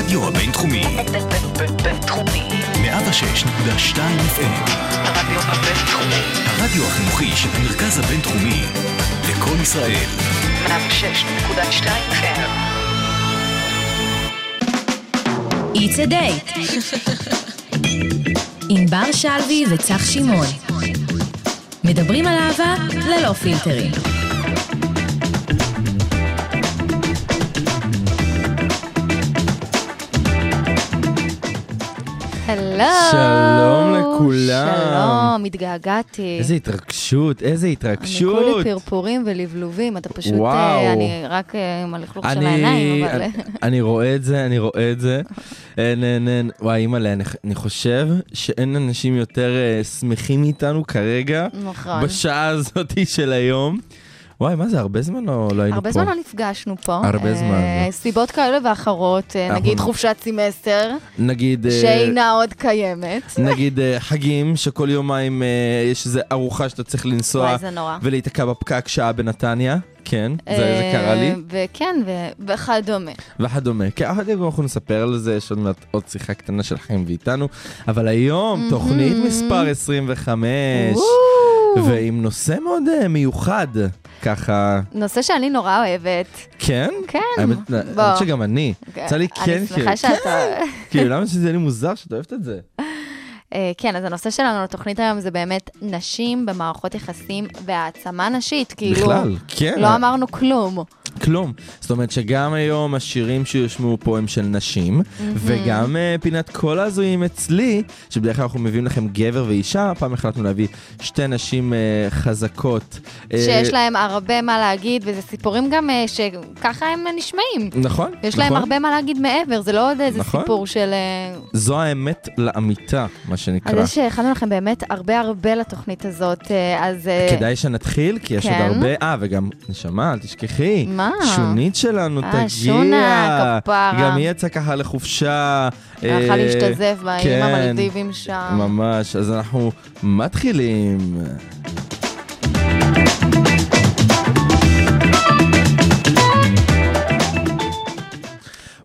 הרדיו הבינתחומי, בינתחומי. 106.2 FM, הרדיו הבינתחומי. הרדיו החינוכי של המרכז הבינתחומי, לקום ישראל, 106.2 FM. It's a date. עם בר שלוי וצח שמעון. מדברים על אהבה ללא פילטרים. הלו. שלום לכולם. שלום, התגעגעתי. איזה התרגשות, איזה אני התרגשות. כולי פרפורים ולבלובים, אתה פשוט, וואו. אה, אני רק אה, עם הלכלוך של אני, העיניים, אבל... אני, אני רואה את זה, אני רואה את זה. אין, אין, אין. וואי, אימא'לה, אני, אני חושב שאין אנשים יותר אה, שמחים מאיתנו כרגע, נכון. בשעה הזאת של היום. וואי, מה זה, הרבה זמן לא, לא היינו הרבה פה. זמן לא נפגשנו פה. הרבה אה, זמן. סיבות כאלה ואחרות, אה, נגיד חופשת סמסטר, נגיד... אה, שאינה עוד קיימת. נגיד חגים, שכל יומיים יש איזו ארוחה שאתה צריך לנסוע וואי, זה נורא. ולהיתקע בפקק שעה בנתניה. כן, זה, זה קרה לי. אה, וכן, וכדומה. וכדומה. כן, כך אנחנו נספר על זה, יש עוד מעט עוד שיחה קטנה של חיים ואיתנו, אבל היום תוכנית מספר 25, וואו. ועם נושא מאוד אה, מיוחד, ככה, נושא שאני נורא אוהבת. כן? כן, האמת, בוא. האמת שגם אני. יצא לי כן, אני שמחה כאילו, שאתה... כאילו, למה שזה יהיה לי מוזר שאת אוהבת את זה? אה, כן, אז הנושא שלנו לתוכנית היום זה באמת נשים במערכות יחסים והעצמה נשית, כאילו, בכלל, כן. לא אמרנו כלום. כלום. זאת אומרת שגם היום השירים שיושמעו פה הם של נשים, וגם uh, פינת כל ההזויים אצלי, שבדרך כלל אנחנו מביאים לכם גבר ואישה, הפעם החלטנו להביא שתי נשים uh, חזקות. אה, שיש להם הרבה מה להגיד, וזה סיפורים גם אה, שככה הם נשמעים. נכון, יש נכון. להם הרבה מה להגיד מעבר, זה לא עוד איזה נכון. סיפור של... אה, זו האמת לאמיתה, מה אז שנקרא. יש הכנו לכם באמת הרבה הרבה לתוכנית הזאת, אה, אז... אה, כדאי שנתחיל, כי יש עוד כן. הרבה... אה, וגם, נשמה, אל תשכחי. מה? שונית שלנו אה, תגיע. שונה, כפרה. גם היא יצאה ככה לחופשה. הלכה אה, להשתזף בה עם כן. המלדיבים שם. ממש, אז אנחנו מתחילים.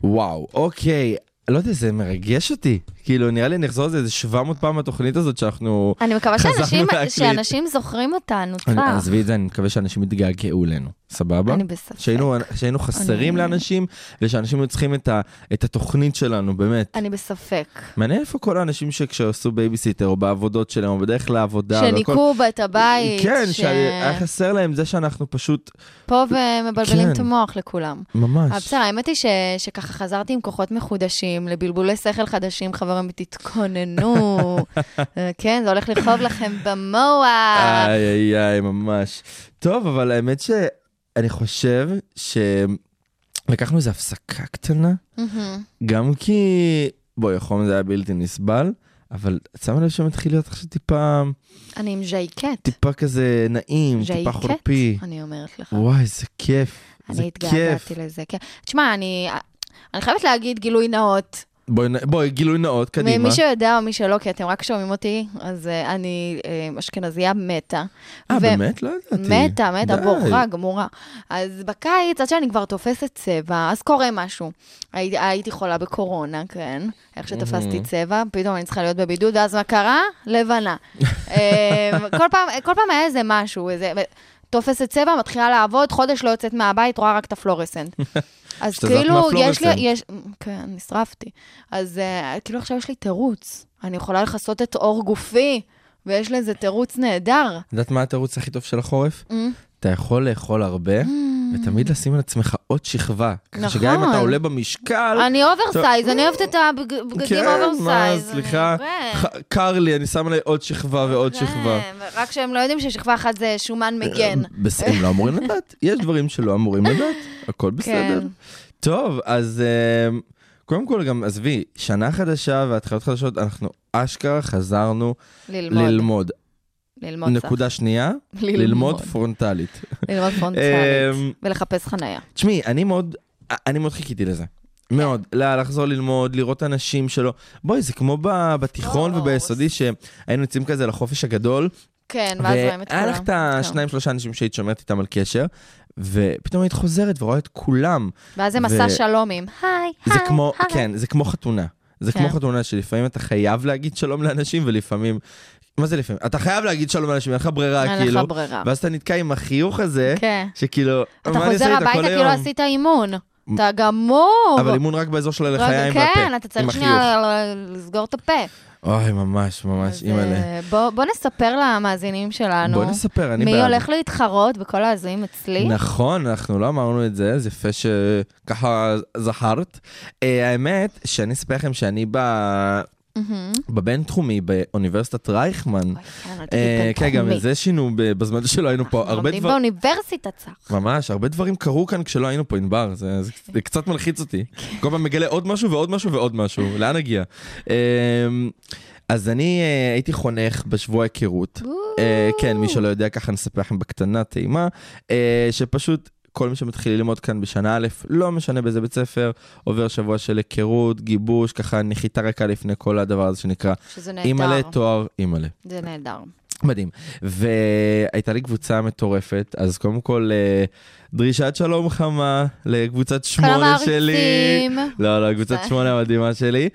וואו, אוקיי. לא יודע, זה מרגש אותי. כאילו, נראה לי נחזור על זה איזה 700 פעם בתוכנית הזאת שאנחנו... אני מקווה חזרנו שאנשים, להקליט. שאנשים זוכרים אותנו, צח. עזבי את זה, אני מקווה שאנשים יתגעגעו אלינו, סבבה? אני בספק. שהיינו, שהיינו חסרים אני- לאנשים, ושאנשים היו צריכים את, ה, את התוכנית שלנו, באמת. אני בספק. מעניין איפה כל האנשים שכשעשו בייביסיטר, או בעבודות שלהם, או בדרך לעבודה, שניקו את הבית, כן, ש- שהיה חסר להם זה שאנחנו פשוט, פה ומבלבלים כן. את המוח לכולם. אבל ממש. בסדר, האמת היא ש- שככה חזרתי עם כוחות מחודשים, לבלבולי שכל חדשים, חברים, תתכוננו. אה, כן, זה הולך לכאוב לכם במוח. איי איי איי, ממש. טוב, אבל האמת שאני חושב שלקחנו איזו הפסקה קטנה. גם כי, בואי, החום זה היה בלתי נסבל, אבל את שמה לב שמתחיל להיות עכשיו טיפה, אני עם ז'ייקט. טיפה כזה נעים, טיפה ז'ייקט? חורפי. אני אומרת לך. וואי, איזה כיף. זה אני. התגעגעתי לזה, כן. תשמע, אני אני חייבת להגיד גילוי נאות. בואי, בואי, גילוי נאות, קדימה. מי שיודע או מי שלא, כי אתם רק שומעים אותי, אז אה, אני אה, אשכנזייה מתה. אה, ו- באמת? לא ידעתי. מתה, מתה, די. בורחה, גמורה. אז בקיץ, עד שאני כבר תופסת צבע, אז קורה משהו. הייתי, הייתי חולה בקורונה, כן. איך שתפסתי צבע, פתאום אני צריכה להיות בבידוד, ואז מה קרה? לבנה. אה, כל, פעם, כל פעם היה איזה משהו, איזה... תופסת צבע, מתחילה לעבוד, חודש לא יוצאת מהבית, רואה רק את הפלורסנט. אז כאילו, יש לי. יש, כן, נשרפתי. אז uh, כאילו עכשיו יש לי תירוץ. אני יכולה לכסות את עור גופי, ויש לזה תירוץ נהדר. את יודעת מה התירוץ הכי טוב של החורף? Mm. אתה יכול לאכול הרבה, ותמיד לשים על עצמך עוד שכבה. ככה שגם אם נכון. אתה עולה במשקל... אני אוברסייז, אני אוהבת את הבגדים כן, מה, אוברסייז. סליחה, ח- קר לי, אני שם עליי עוד שכבה ועוד כן, שכבה. רק שהם לא יודעים ששכבה אחת זה שומן מגן. בס- הם לא אמורים לדעת, יש דברים שלא אמורים לדעת, הכל בסדר. כן. טוב, אז אמ, קודם כל גם, עזבי, שנה חדשה והתחלות חדשות, אנחנו אשכרה חזרנו ללמוד. ללמוד. ללמוד. צח. נקודה שנייה, ללמוד. ללמוד פרונטלית. ללמוד אמ, פרונטלית. ולחפש חנייה. תשמעי, אני מאוד, אני מאוד חיכיתי לזה. מאוד, ל- לחזור ללמוד, לראות אנשים שלא... בואי, זה כמו בתיכון ברור. וביסודי, שהיינו יוצאים כזה לחופש הגדול, כן, ואז רואים את כולם. והיה לך את. השניים שלושה אנשים שהיית שומרת איתם על קשר, ופתאום היית חוזרת ורואה את כולם. ואז זה מסע שלומים. היי, היי, היי. כן, זה כמו חתונה. זה כן. כמו חתונה שלפעמים אתה חייב להגיד שלום לאנשים, ולפעמים... מה זה לפעמים? אתה חייב להגיד שלום לאנשים, אין לך ברירה, אין כאילו. לך ברירה. ואז אתה נתקע עם החיוך הזה, כן. שכאילו, אתה חוזר הביתה כאילו? עשית אימון. אתה גמור. אבל אימון רק באזור של הלחיים כן, והפה. אתה עם צריך. שנייה לסגור את הפה. אוי, ממש, ממש, אימא'לה. אה, בוא בוא נספר למאזינים שלנו. בואי נספר, אני מי בעד. הולך להתחרות בכל ההזויים אצלי? נכון, אנחנו לא אמרנו את זה, אז יפה שככה זכרת. אה, האמת, שאני אספר לכם שאני ב- מהמם. בבינתחומי באוניברסיטת רייכמן. אוי, כן, אה, כן, גם. את זה שינו בזמן שלא היינו פה. אנחנו לומדים דברים... באוניברסיטה צח. ממש, הרבה דברים קרו כאן כשלא היינו פה, ענבר, זה, זה, זה קצת מלחיץ אותי. כל פעם מגלה עוד משהו ועוד משהו ועוד משהו, לאן נגיע? אמ, אז אני אה, הייתי חונך בשבוע היכרות. אה, כן, מי שלא יודע, ככה נספר לכם בקטנה, טעימה, אה, שפשוט כל מי שמתחיל ללמוד כאן בשנה א', לא משנה באיזה בית ספר, עובר שבוע של היכרות, גיבוש, ככה נחיתה רקע לפני כל הדבר הזה שנקרא שזה אימא'לה, נהדר. תואר אימא'לה. זה נהדר. מדהים. והייתה לי קבוצה מטורפת, אז קודם כל, אה, דרישת שלום חמה לקבוצת שמונה שלי. לא, לא, קבוצת שמונה המדהימה שלי.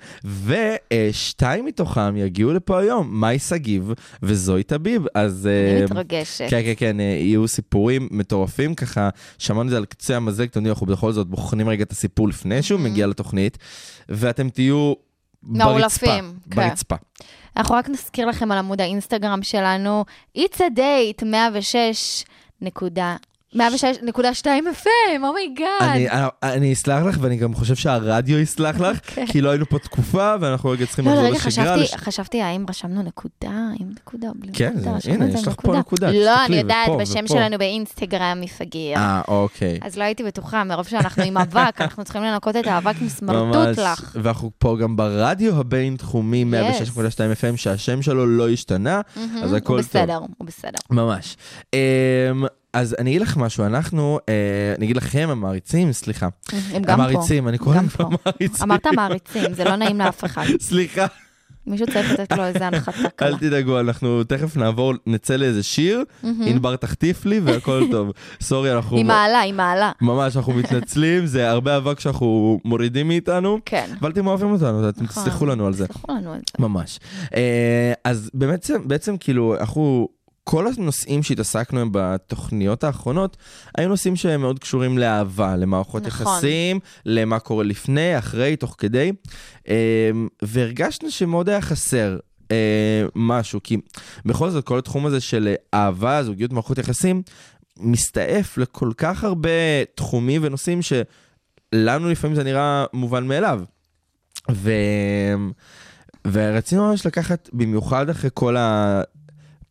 ושתיים מתוכם יגיעו לפה היום, מאי שגיב וזוהי טביב. אז... אני אה, מתרגשת. כן, כן, כן, אה, יהיו סיפורים מטורפים, ככה שמענו את זה על קצה המזלג, יודעים, אנחנו בכל זאת בוחנים רגע את הסיפור לפני שהוא מגיע לתוכנית, ואתם תהיו ברצפה. מעולפים, כן. ברצפה. אנחנו רק נזכיר לכם על עמוד האינסטגרם שלנו, It's a date 106 נקודה... 106.2 FM, oh my God. אני, אני אסלח לך, ואני גם חושב שהרדיו יסלח לך, כי לא היינו פה תקופה, ואנחנו רגע צריכים כן. לא, לחזור לשגרה. חשבתי, לש- חשבתי האם רשמנו נקודה, עם נקודה, או בלי כן, נקודה, רשמנו הנה, יש לך פה נקודה, לא, אני יודעת, בשם. שלנו באינסטגרם מפגר. אה, אוקיי. אז לא הייתי בטוחה, מרוב שאנחנו עם אבק, אנחנו צריכים לנקות את האבק עם סמרטוט לך. ואנחנו פה גם ברדיו הבינתחומי 106.2 FM, שהשם שלו לא השתנה, אז הוא הכל טוב. בסדר, הוא בסדר. ממש. אז אני אגיד לך משהו, אנחנו, אה, אני אגיד לכם, המעריצים, סליחה. הם גם פה. המעריצים, אני קורא להם פה. המעריצים. אמרת מעריצים, זה לא נעים לאף אחד. סליחה, מישהו צריך לתת לו איזה הנחתה אל קלה. תדאגו, אנחנו תכף נעבור, נצא לאיזה שיר, ענבר תחטיף לי והכל טוב. סורי, אנחנו... היא מעלה, היא מעלה. ממש, אנחנו מתנצלים, זה הרבה אבק שאנחנו מורידים מאיתנו, כן. אבל אתם אוהבים אותנו, אתם נכון. תסלחו לנו על זה. תסלחו לנו על זה. ממש. אה, אז בעצם כאילו, אנחנו, כל הנושאים שהתעסקנו הם בתוכניות האחרונות, היו נושאים שהם מאוד קשורים לאהבה, למערכות נכון. יחסים, למה קורה לפני, אחרי, תוך כדי, אה, והרגשנו שמאוד היה חסר. אה, משהו, כי בכל זאת כל התחום הזה של אהבה, זוגיות, מערכות יחסים, מסתעף לכל כך הרבה תחומים ונושאים שלנו לפעמים זה נראה מובן מאליו. ו... ורצינו ממש לקחת, במיוחד אחרי כל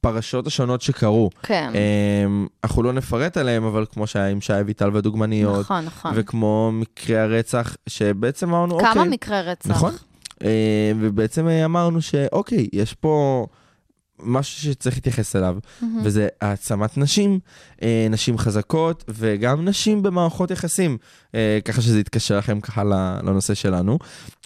הפרשות השונות שקרו. כן. אמ, אנחנו לא נפרט עליהם, אבל כמו שהיה עם שי אביטל והדוגמניות, נכון, נכון. וכמו מקרי הרצח, שבעצם אמרנו, אוקיי, כמה מקרי רצח. נכון. אה, ובעצם אמרנו שאוקיי, יש פה משהו שצריך להתייחס אליו, וזה העצמת נשים, אה, נשים חזקות, וגם נשים במערכות יחסים, אה, ככה שזה יתקשר לכם ככה לנושא שלנו.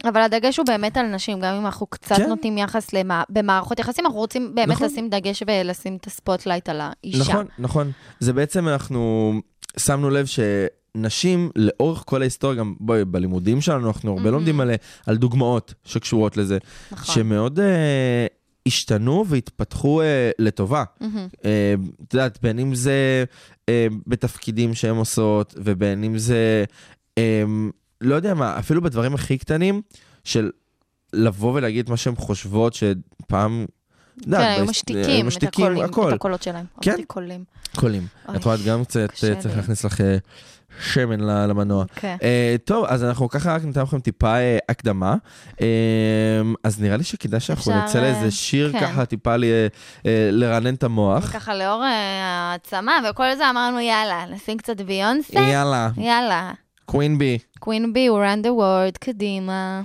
אבל הדגש הוא באמת על נשים, גם אם אנחנו קצת כן. נותנים יחס למע... במערכות יחסים, אנחנו רוצים באמת נכון. לשים דגש ולשים את ה spotlight על האישה. נכון, נכון. זה בעצם אנחנו שמנו לב שנשים לאורך כל ההיסטוריה, גם בואי, בלימודים שלנו אנחנו הרבה לומדים על, על דוגמאות שקשורות לזה, נכון. שמאוד אה, השתנו והתפתחו אה, לטובה. מהמם. אה, את יודעת, בין אם זה אה, בתפקידים שהן עושות, ובין אם זה, אה, לא יודע מה, אפילו בדברים הכי קטנים, של לבוא ולהגיד מה שהן חושבות, שפעם... את כן, היו בהיס- משתיקים את משתיקים הקולים, הכל. את הקולות שלהם. כן. קולים. קולים. את רואה, את גם קצת אה, צריך. להכניס לך אה, שמן למנוע. כן. אה, טוב, אז אנחנו ככה רק ניתן לכם טיפה אה, הקדמה. אה, אז נראה לי שכדאי שאנחנו אפשר, נצא לאיזה שיר כן. ככה טיפה לרענן את המוח. וככה לאור העצמה וכל זה אמרנו, יאללה, נשים קצת ביונסה? יאללה, יאללה. קווין בי. קווין בי, הוא run the world, קדימה.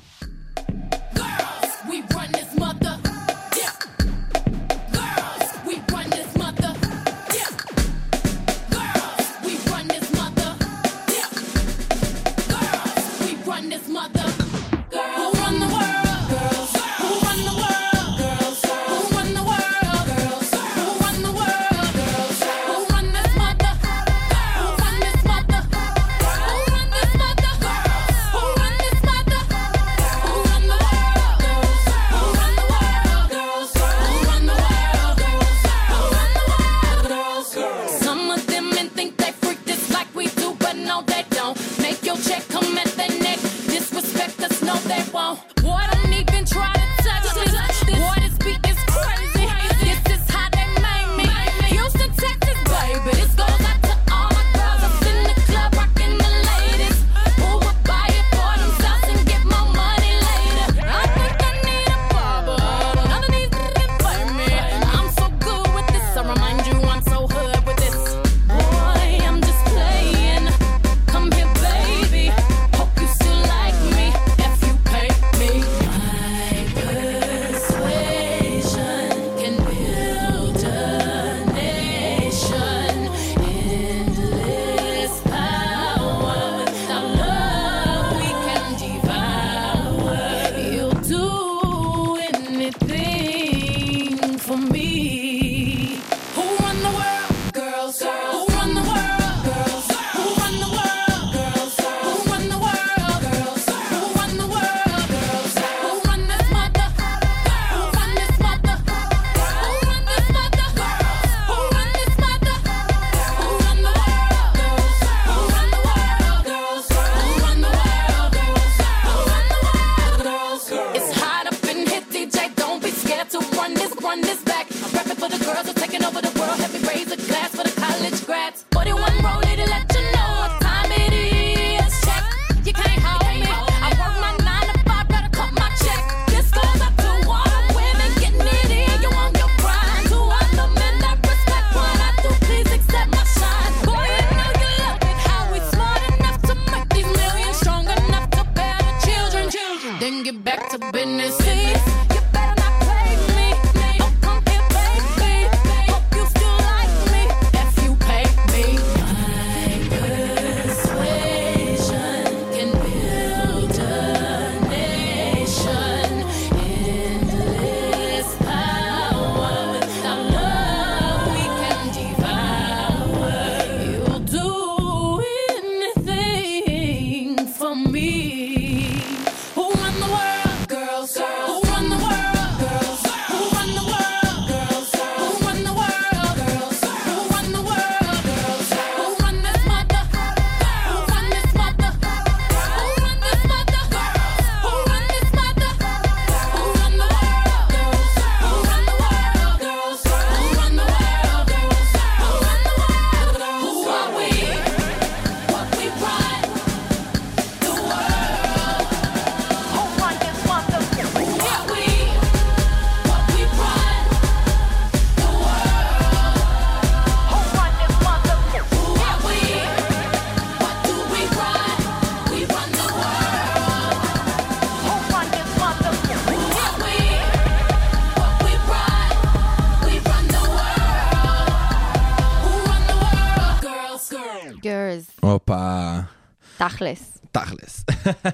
תכלס, תכלס.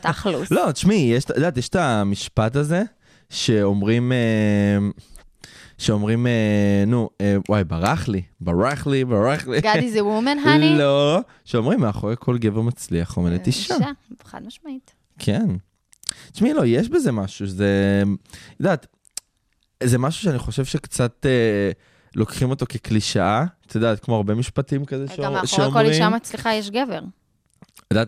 תכלוס. לא, תשמעי, יש, את יודעת, יש את המשפט הזה, שאומרים, אה, שאומרים, אה, נו, אה, וואי, ברח לי, ברח לי, ברח לי. God is a woman, honey? לא, שאומרים, מאחורי כל גבר מצליח עומדת אישה. אישה, חד משמעית. כן. תשמעי, לא, יש בזה משהו, זה, יודעת, זה משהו שאני חושב שקצת אה, לוקחים אותו כקלישאה, את יודעת, כמו הרבה משפטים כזה שאומרים. גם מאחורי כל אישה מצליחה יש גבר.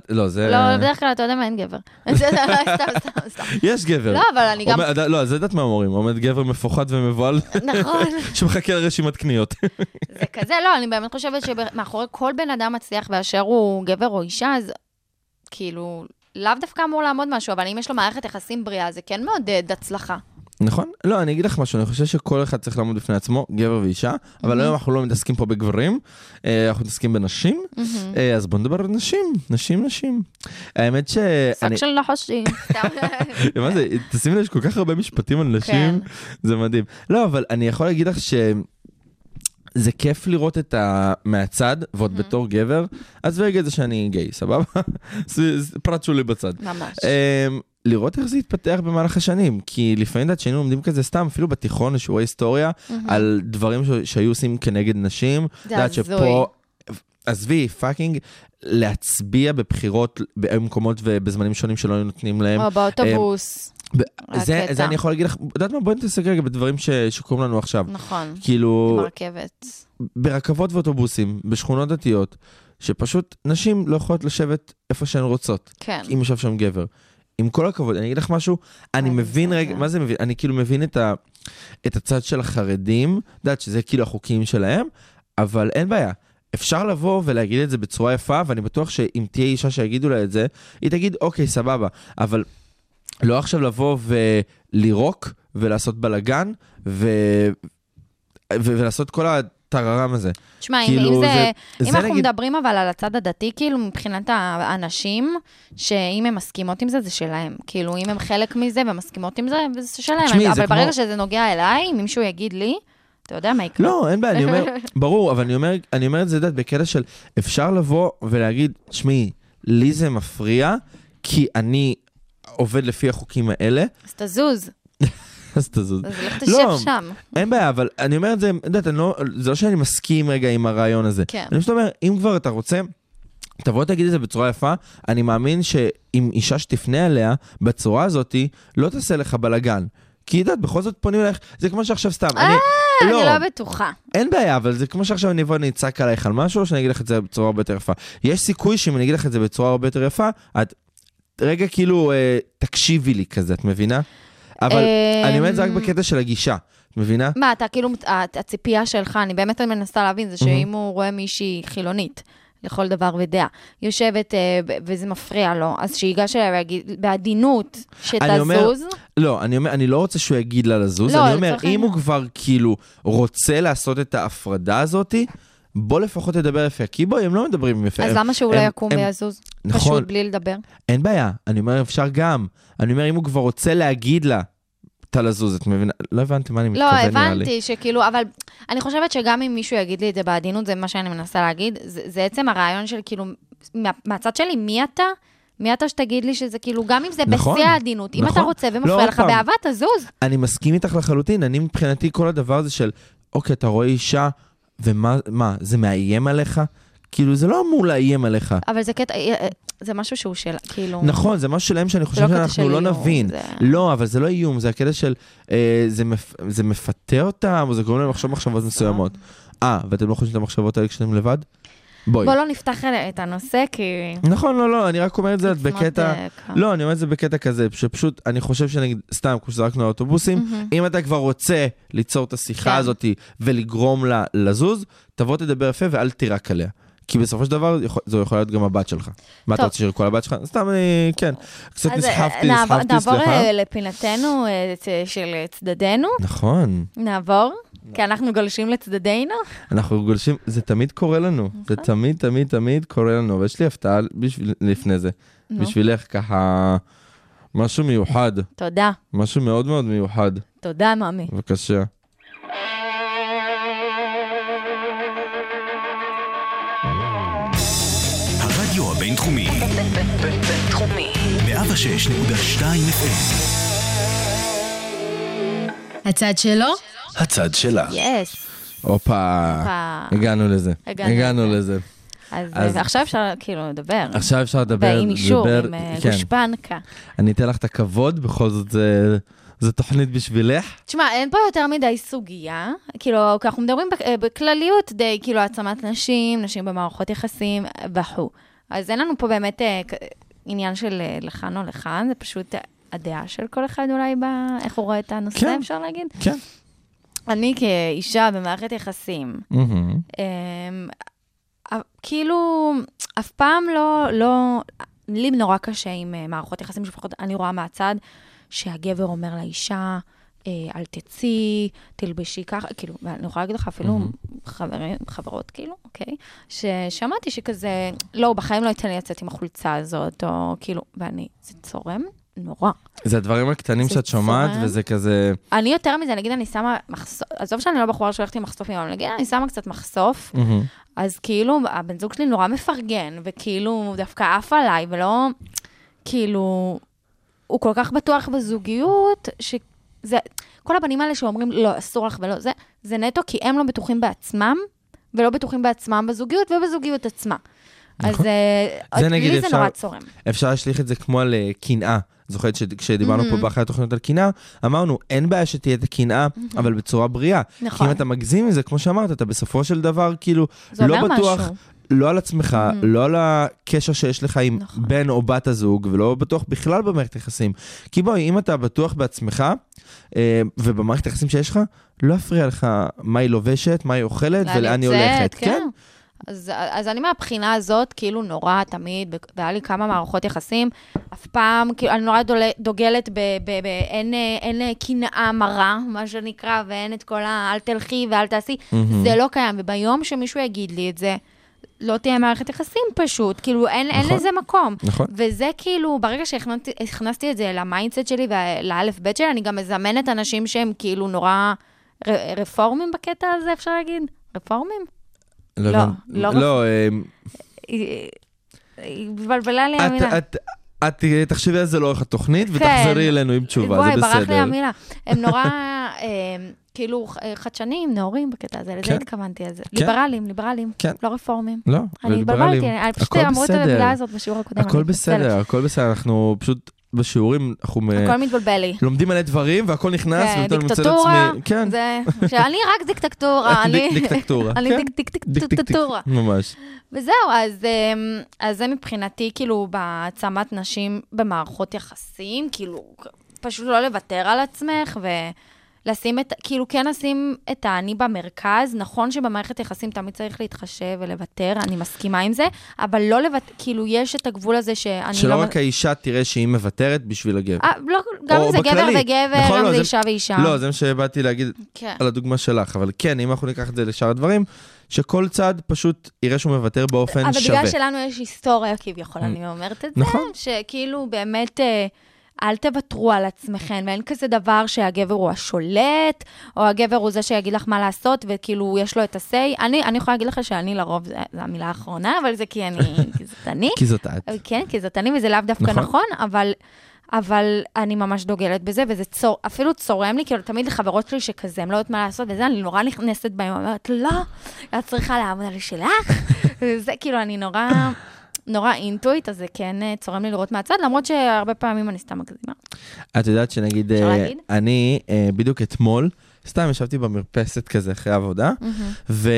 לא, זה... לא, בדרך כלל אתה יודע מה, אין גבר. זה סתם, סתם, סתם. יש גבר. לא, אבל אני גם... לא, זה יודעת מה אומרים, עומד גבר מפוחד ומבוהל נכון. שמחכה לרשימת קניות. זה כזה, לא, אני באמת חושבת שמאחורי כל בן אדם מצליח באשר הוא גבר או אישה, אז כאילו, לאו דווקא אמור לעמוד משהו, אבל אם יש לו מערכת יחסים בריאה, זה כן מעודד הצלחה. נכון? לא, אני אגיד לך משהו, אני חושב שכל אחד צריך לעמוד בפני עצמו, גבר ואישה, אבל היום אנחנו לא מתעסקים פה בגברים, אה, אנחנו מתעסקים בנשים, אה, אז בוא נדבר על נשים, נשים, נשים. האמת ש... שק של נחשים. מה זה, תשימי לב, יש כל כך הרבה משפטים על נשים, כן. זה מדהים. לא, אבל אני יכול להגיד לך ש... זה כיף לראות את ה... מהצד, ועוד בתור גבר, עזבי רגע את זה שאני גיי, סבבה? פרט שולי בצד. ממש. אמ, לראות איך זה התפתח במהלך השנים, כי לפעמים, יודעת, שהיינו לומדים כזה סתם, אפילו בתיכון, לשיעורי היסטוריה, על דברים ש- שהיו עושים כנגד נשים. זה הזוי. שפה, עזבי, fucking, להצביע בבחירות במקומות ובזמנים שונים שלא היו נותנים להם. או באוטובוס. הקטע. זה, זה אני יכול להגיד לך, את יודעת מה? בואי נתעסק רגע בדברים ש- שקורים לנו עכשיו. נכון. כאילו, הרכבת. ברכבות ואוטובוסים, בשכונות דתיות, שפשוט נשים לא יכולות לשבת איפה שהן רוצות. כן. אם יושב שם גבר. עם כל הכבוד, אני אגיד לך משהו, אני מבין. רגע, מה זה מבין? אני כאילו מבין את, ה, את הצד של החרדים, את יודעת שזה כאילו החוקים שלהם, אבל אין בעיה. אפשר לבוא ולהגיד את זה בצורה יפה, ואני בטוח שאם תהיה אישה שיגידו לה את זה, היא תגיד, אוקיי, סבבה, אבל לא עכשיו לבוא ולירוק ולעשות בלאגן, ו... ו... ולעשות כל הטררם הזה. תשמע, כאילו, אם, זה, זה- אם זה אנחנו נגיד- מדברים אבל על הצד הדתי, כאילו מבחינת האנשים, שאם הן מסכימות עם זה, זה שלהם. כאילו, אם הן חלק מזה ומסכימות עם זה, זה שלהם. תשמעי, אבל זה ברגע כמו- שזה נוגע אליי, אם מישהו יגיד לי, אתה יודע מה יקרה. לא, אין בעיה, אני אומר, ברור, אבל אני אומר, אני אומר את זה, את בקטע של אפשר לבוא ולהגיד, שמעי, לי זה מפריע, כי אני עובד לפי החוקים האלה, אז תזוז, אז תזוז. אז לך לא. תשב שם. אין בעיה, אבל אני אומר את זה, יודעת, לא, זה לא שאני מסכים רגע עם הרעיון הזה. כן. אני פשוט אומר, אם כבר אתה רוצה, תבוא תגיד את זה בצורה יפה, אני מאמין שאם אישה שתפנה אליה בצורה הזאתי, לא תעשה לך בלאגן. כי, יודעת, בכל זאת פונים אלייך, זה כמו שעכשיו סתם, אני... אני לא בטוחה. אין בעיה, אבל זה כמו שעכשיו אני אבוא ואני אצעק עלייך על משהו, או שאני אגיד לך את זה בצורה הרבה יותר יפה. יש סיכוי שאם אני אגיד לך את זה בצורה הרבה יותר יפה, את רגע כאילו אה, תקשיבי לי כזה, את מבינה? אבל אמ, אני אומר את זה רק בקטע של הגישה, את מבינה? מה, אתה כאילו, הת- הציפייה שלך, אני באמת מנסה להבין, זה שאם הוא רואה מישהי חילונית, לכל דבר ודעה, יושבת אה, וזה מפריע לו, אז שיגש אליה ויגיד, בעדינות, שתזוז. לא, אני אומר, אני לא רוצה שהוא יגיד לה לזוז, לא, אני אומר, אם הוא. כבר כאילו רוצה לעשות את ההפרדה הזאתי, בוא לפחות תדבר יפה, כי בואי, הם לא מדברים יפה. אז הם- למה שהוא לא יקום ויזוז? נכון. פשוט בלי לדבר. אין בעיה, אני אומר, אפשר גם. אני אומר, אם הוא כבר רוצה להגיד לה, אתה לזוז, את מבינה? לא הבנתי מה אני מתכוון, לא, נראה לי. הבנתי שכאילו, אבל אני חושבת שגם אם מישהו יגיד לי את זה בעדינות, זה מה שאני מנסה להגיד, זה, זה עצם הרעיון של כאילו, מה, מהצד שלי, מי אתה? מי אתה שתגיד לי שזה כאילו, גם אם זה נכון, בשיא העדינות, אם אתה נכון. רוצה לא, ומפריע עוד לך. באהבה, תזוז. אני מסכים איתך לחלוטין, אני מבחינתי כל הדבר הזה של, אוקיי, אתה רואה אישה, ומה, מה, זה מאיים עליך? כאילו, זה לא אמור לאיים עליך. אבל זה קטע, אה, אה, זה משהו שהוא של, כאילו... נכון, זה משהו שלהם שאני זה חושב לא שאנחנו לא נבין. זה- לא, אבל זה לא איום, זה הקטע של, אה, זה, מפ... זה מפתה אותם, או זה גורם להם לחשוב מחשבות מסוימות. אה, ואתם לא חושבים את המחשבות האלה כשאתם לבד? בואי. בוא לא נפתח את הנושא, כי... נכון, לא, לא, אני רק אומר את זה not, בקטע... אה. לא, אני אומר את זה בקטע כזה, שפשוט, אני חושב שנגיד, סתם, כמו שזרקנו על האוטובוסים, אם אתה כבר רוצה ליצור את השיחה כן. הזאת ולגרום לה לזוז, תבוא תדבר יפה ואל תירק עליה. כי בסופו של דבר, זו יכולה להיות גם הבת שלך. מה אתה. רוצה שירקו על הבת שלך? סתם, אני, כן. קצת אה, נסחפתי, נעבור- נסחפתי, נעבור סליחה. אה, לפינתנו אה, של אה, צדדינו, נכון. נעבור, כי אנחנו גולשים לצדדינו. אנחנו גולשים, זה תמיד קורה לנו. זה נכון. תמיד, תמיד, תמיד קורה לנו. ויש לי הפתעה בשביל, לפני זה. בשבילך, ככה, משהו מיוחד. תודה, משהו מאוד מאוד מיוחד. תודה, ממי. בבקשה. הרדיו הבינתחומי, בינתחומי. 106.2 FM, הצד שלו? הצד שלה. יס. הופה. הגענו לזה. הגענו לזה. אז אז- אה, עכשיו אפשר כאילו לדבר. עכשיו אפשר לדבר, ועם אישור, עם אה, כן. גושפנקה. אני אתן לך את הכבוד, בכל זאת זה- זו תוכנית בשבילך. תשמע, אין פה יותר מדי סוגיה, כאילו, כי אנחנו מדברים אה, בכלליות די, כאילו, העצמת נשים, נשים במערכות יחסים וכו'. אז אין לנו פה באמת אה, עניין של אה, לכאן או לכאן, זה פשוט אה, הדעה של כל אחד אולי, ב... איך הוא רואה את הנושא, כן. אפשר להגיד? כן. אני כאישה במערכת יחסים, מהמם. אמ, א- כאילו, אף פעם לא, לא, לי נורא קשה עם אה, מערכות יחסים שלפחות אני רואה מהצד, שהגבר אומר לאישה, אה, אל תצאי, תלבשי ככה, כאילו, ואני יכולה להגיד לך אפילו חברים, חברות, כאילו, אוקיי, ששמעתי שכזה, לא, בחיים לא ייתן לי לצאת עם החולצה הזאת, או כאילו, ואני, זה צורם נורא. זה הדברים הקטנים שאת שומעת. וזה כזה... אני יותר מזה, נגיד אני שמה מחשוף, עזוב שאני לא בחורה שהולכת עם מחשופים, אבל נגיד אני שמה קצת מחשוף. אז כאילו, הבן זוג שלי נורא מפרגן, וכאילו, הוא דווקא עף עליי, ולא, כאילו, הוא כל כך בטוח בזוגיות, שזה, כל הבנים האלה שאומרים, לא, אסור לך ולא, זה, זה נטו כי הם לא בטוחים בעצמם, ולא בטוחים בעצמם בזוגיות ובזוגיות עצמה. אז נכון. אה, לי זה נורא צורם. אפשר להשליך את זה כמו על אה, קנאה. זוכרת שכשדיברנו פה באחת התוכניות על קנאה, אמרנו, אין בעיה שתהיה את הקנאה, אבל בצורה בריאה. נכון. כי אם אתה מגזים מזה, כמו שאמרת, אתה בסופו של דבר, כאילו, זה לא בטוח, משהו. לא על עצמך, לא על הקשר שיש לך עם נכון. בן או בת הזוג, ולא בטוח בכלל במערכת יחסים. כי בואי, אם אתה בטוח בעצמך, אה, ובמערכת היחסים שיש לך, לא יפריע לך מה היא לובשת, מה היא אוכלת ולאן היא הולכת. כן? אז, אז אני מהבחינה הזאת, כאילו נורא תמיד, והיה לי כמה מערכות יחסים, אף פעם, כאילו, אני נורא דוגלת ב... ב, ב אין, אין אה, קנאה מרה, מה שנקרא, ואין את כל ה... אל תלכי ואל תעשי, זה לא קיים. וביום שמישהו יגיד לי את זה, לא תהיה מערכת יחסים פשוט, כאילו אין, אין נכון. לזה מקום. נכון. וזה כאילו, ברגע שהכנסתי את זה ל mindset שלי ולאלף בית שלי, אני גם מזמנת אנשים שהם כאילו נורא ר, רפורמים בקטע הזה, אפשר להגיד? רפורמים? לא, הבנ- לא לא, אה, היא התבלבלה לי המילה. את- תחשבי על זה לאורך התוכנית, כן. ותחזרי אלינו עם תשובה, זה וואי, ברח לי בסדר. המילה. הם נורא, אה, כאילו, ח- חדשניים, נאורים בקטע הזה, לזה כן. התכוונתי. אז ליברלים, ליברלים, כן. לא רפורמים. לא, אני. התבלבלתי, פשוט אמרו את בסדר. המילה הזאת בשיעור הקודם. הכל. בסדר, הכל בסדר, אנחנו פשוט בשיעורים, אנחנו הכל מתבלבל לי. לומדים מלא דברים, והכל נכנס, כן, ופתאום אני מוצא את עצמי, כן, זה, שאני רק דיקטטורה, אני... דיק- דיקטטורה, אני כן. דיק- דיק- דיק- דיק- דיק- דיקטטורה. ממש. וזהו, אז, אמ, אז זה מבחינתי, כאילו, בהעצמת נשים במערכות יחסים, כאילו, פשוט לא לוותר על עצמך לשים את, כאילו כן לשים את האני במרכז. נכון שבמערכת יחסים תמיד צריך להתחשב ולוותר, אני מסכימה עם זה, אבל לא לוותר, כאילו יש את הגבול הזה שאני שלא לא... רק האישה תראה שהיא מוותרת בשביל הגבר. אה, לא, גם אם זה גבר בכללי. וגבר, נכון, גם לא, זה אישה ואישה. לא, זה מה שבאתי להגיד כן. על הדוגמה שלך, אבל כן, אם אנחנו ניקח את זה לשאר הדברים, שכל צד פשוט יראה שהוא מוותר באופן אבל שווה. בגלל שלנו יש היסטוריה כביכול, אני אומרת את זה, נכון. שכאילו באמת... אל תוותרו על עצמכם, ואין כזה דבר שהגבר הוא השולט, או הגבר הוא זה שיגיד לך מה לעשות, וכאילו יש לו את ה-say. אני, אני יכולה להגיד לך שאני לרוב, זו המילה האחרונה, אבל זה כי אני כי זאת אני. כי זאת את. כן, כי זאת אני, וזה לאו דווקא נכון. נכון, אבל, אבל אני ממש דוגלת בזה, וזה צור, אפילו צורם לי, כאילו, תמיד לחברות שלי שכזה, הן לא יודעות מה לעשות, וזה, אני נורא נכנסת בהן, אומרת, לא, את צריכה לעמוד על שלך, וזה, כאילו, אני נורא... נורא אינטואיט, אז זה כן אה, צורם לי לראות מהצד, למרות שהרבה פעמים אני סתם מגזימה. את יודעת שנגיד, אה? אני אה, בדיוק אתמול, סתם ישבתי במרפסת כזה אחרי עבודה, ו...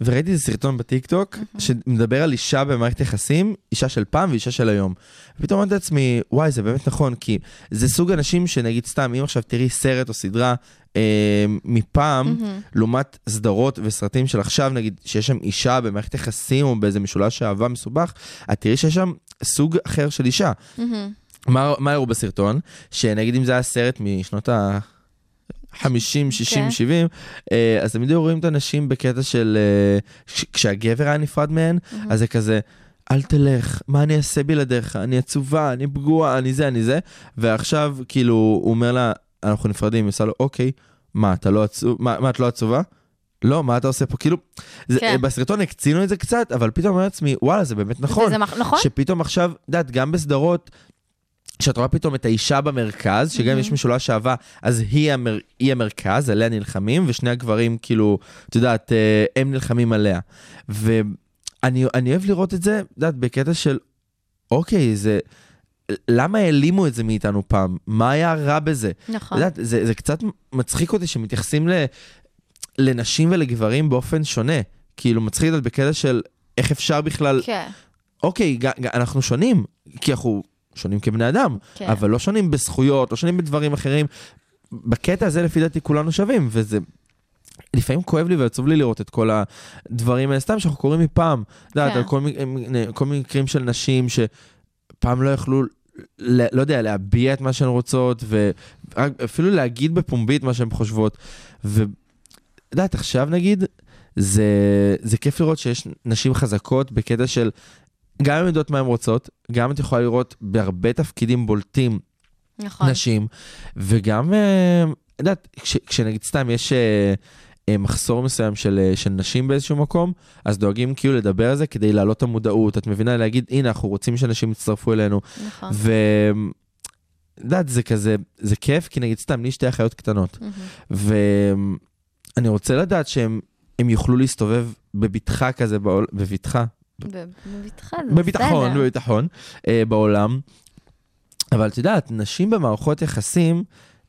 וראיתי איזה סרטון בטיקטוק שמדבר על אישה במערכת יחסים, אישה של פעם ואישה של היום. ופתאום אמרתי לעצמי, וואי, זה באמת נכון, כי זה סוג אנשים שנגיד סתם, אם עכשיו תראי סרט או סדרה אה, מפעם, לעומת סדרות וסרטים של עכשיו, נגיד, שיש שם אישה במערכת יחסים או באיזה משולש אהבה מסובך, את תראי שיש שם סוג אחר של אישה. מה, מה הראו בסרטון? שנגיד אם זה היה סרט משנות ה... 50, 60, כן. 70, אה, אז תמיד היו רואים את הנשים בקטע של... אה, כשהגבר היה נפרד מהן, אז זה כזה, אל תלך, מה אני אעשה בלעדיך? אני עצובה, אני פגועה, אני זה, אני זה. ועכשיו, כאילו, הוא אומר לה, אנחנו נפרדים, היא עושה לו, אוקיי, מה, אתה לא עצוב, מה, מה, את לא עצובה? לא, מה אתה עושה פה? כאילו, זה, כן. בסרטון הקצינו את זה קצת, אבל פתאום אומר לעצמי, וואלה, זה באמת נכון. וזה מח- נכון? שפתאום עכשיו, את יודעת, גם בסדרות, שאת רואה פתאום את האישה במרכז, שגם אם יש משולש אהבה, אז היא, המר, היא המרכז, עליה נלחמים, ושני הגברים, כאילו, את יודעת, אה, הם נלחמים עליה. ואני אני אוהב לראות את זה, את יודעת, בקטע של, אוקיי, זה... למה העלימו את זה מאיתנו פעם? מה היה רע בזה? את נכון. יודעת, זה, זה קצת מצחיק אותי שמתייחסים ל, לנשים ולגברים באופן שונה. כאילו, מצחיק אותי בקטע של איך אפשר בכלל כן, אוקיי, ג- ג- אנחנו שונים, כי אנחנו שונים כבני אדם, כן. אבל לא שונים בזכויות, לא שונים בדברים אחרים. בקטע הזה, לפי דעתי, כולנו שווים, וזה... לפעמים כואב לי ועצוב לי לראות את כל הדברים האלה, סתם שאנחנו קוראים מפעם. את יודעת, כן. על כל, מיני מקרים של נשים שפעם לא יכלו, לא יודע, להביע את מה שהן רוצות, ואפילו להגיד בפומבי מה שהן חושבות. ואת יודעת, עכשיו נגיד, זה, זה כיף לראות שיש נשים חזקות בקטע של גם הן יודעות מה הן רוצות, גם את יכולה לראות בהרבה תפקידים בולטים נכון. נשים, וגם, אה, את יודעת, כש, כשנגיד סתם יש אה, אה, מחסור מסוים של, אה, של נשים באיזשהו מקום, אז דואגים כאילו לדבר על זה כדי להעלות את המודעות, את מבינה? להגיד, הנה, אנחנו רוצים שאנשים יצטרפו אלינו. נכון. ו... יודעת, זה כזה, זה כיף, כי נגיד סתם, לי שתי אחיות קטנות, ואני רוצה לדעת שהם הם יוכלו להסתובב בבטחה כזה, בעול, בבטחה, בביטחון, בסדר. בביטחון, אה, בעולם. אבל את יודעת, נשים במערכות יחסים,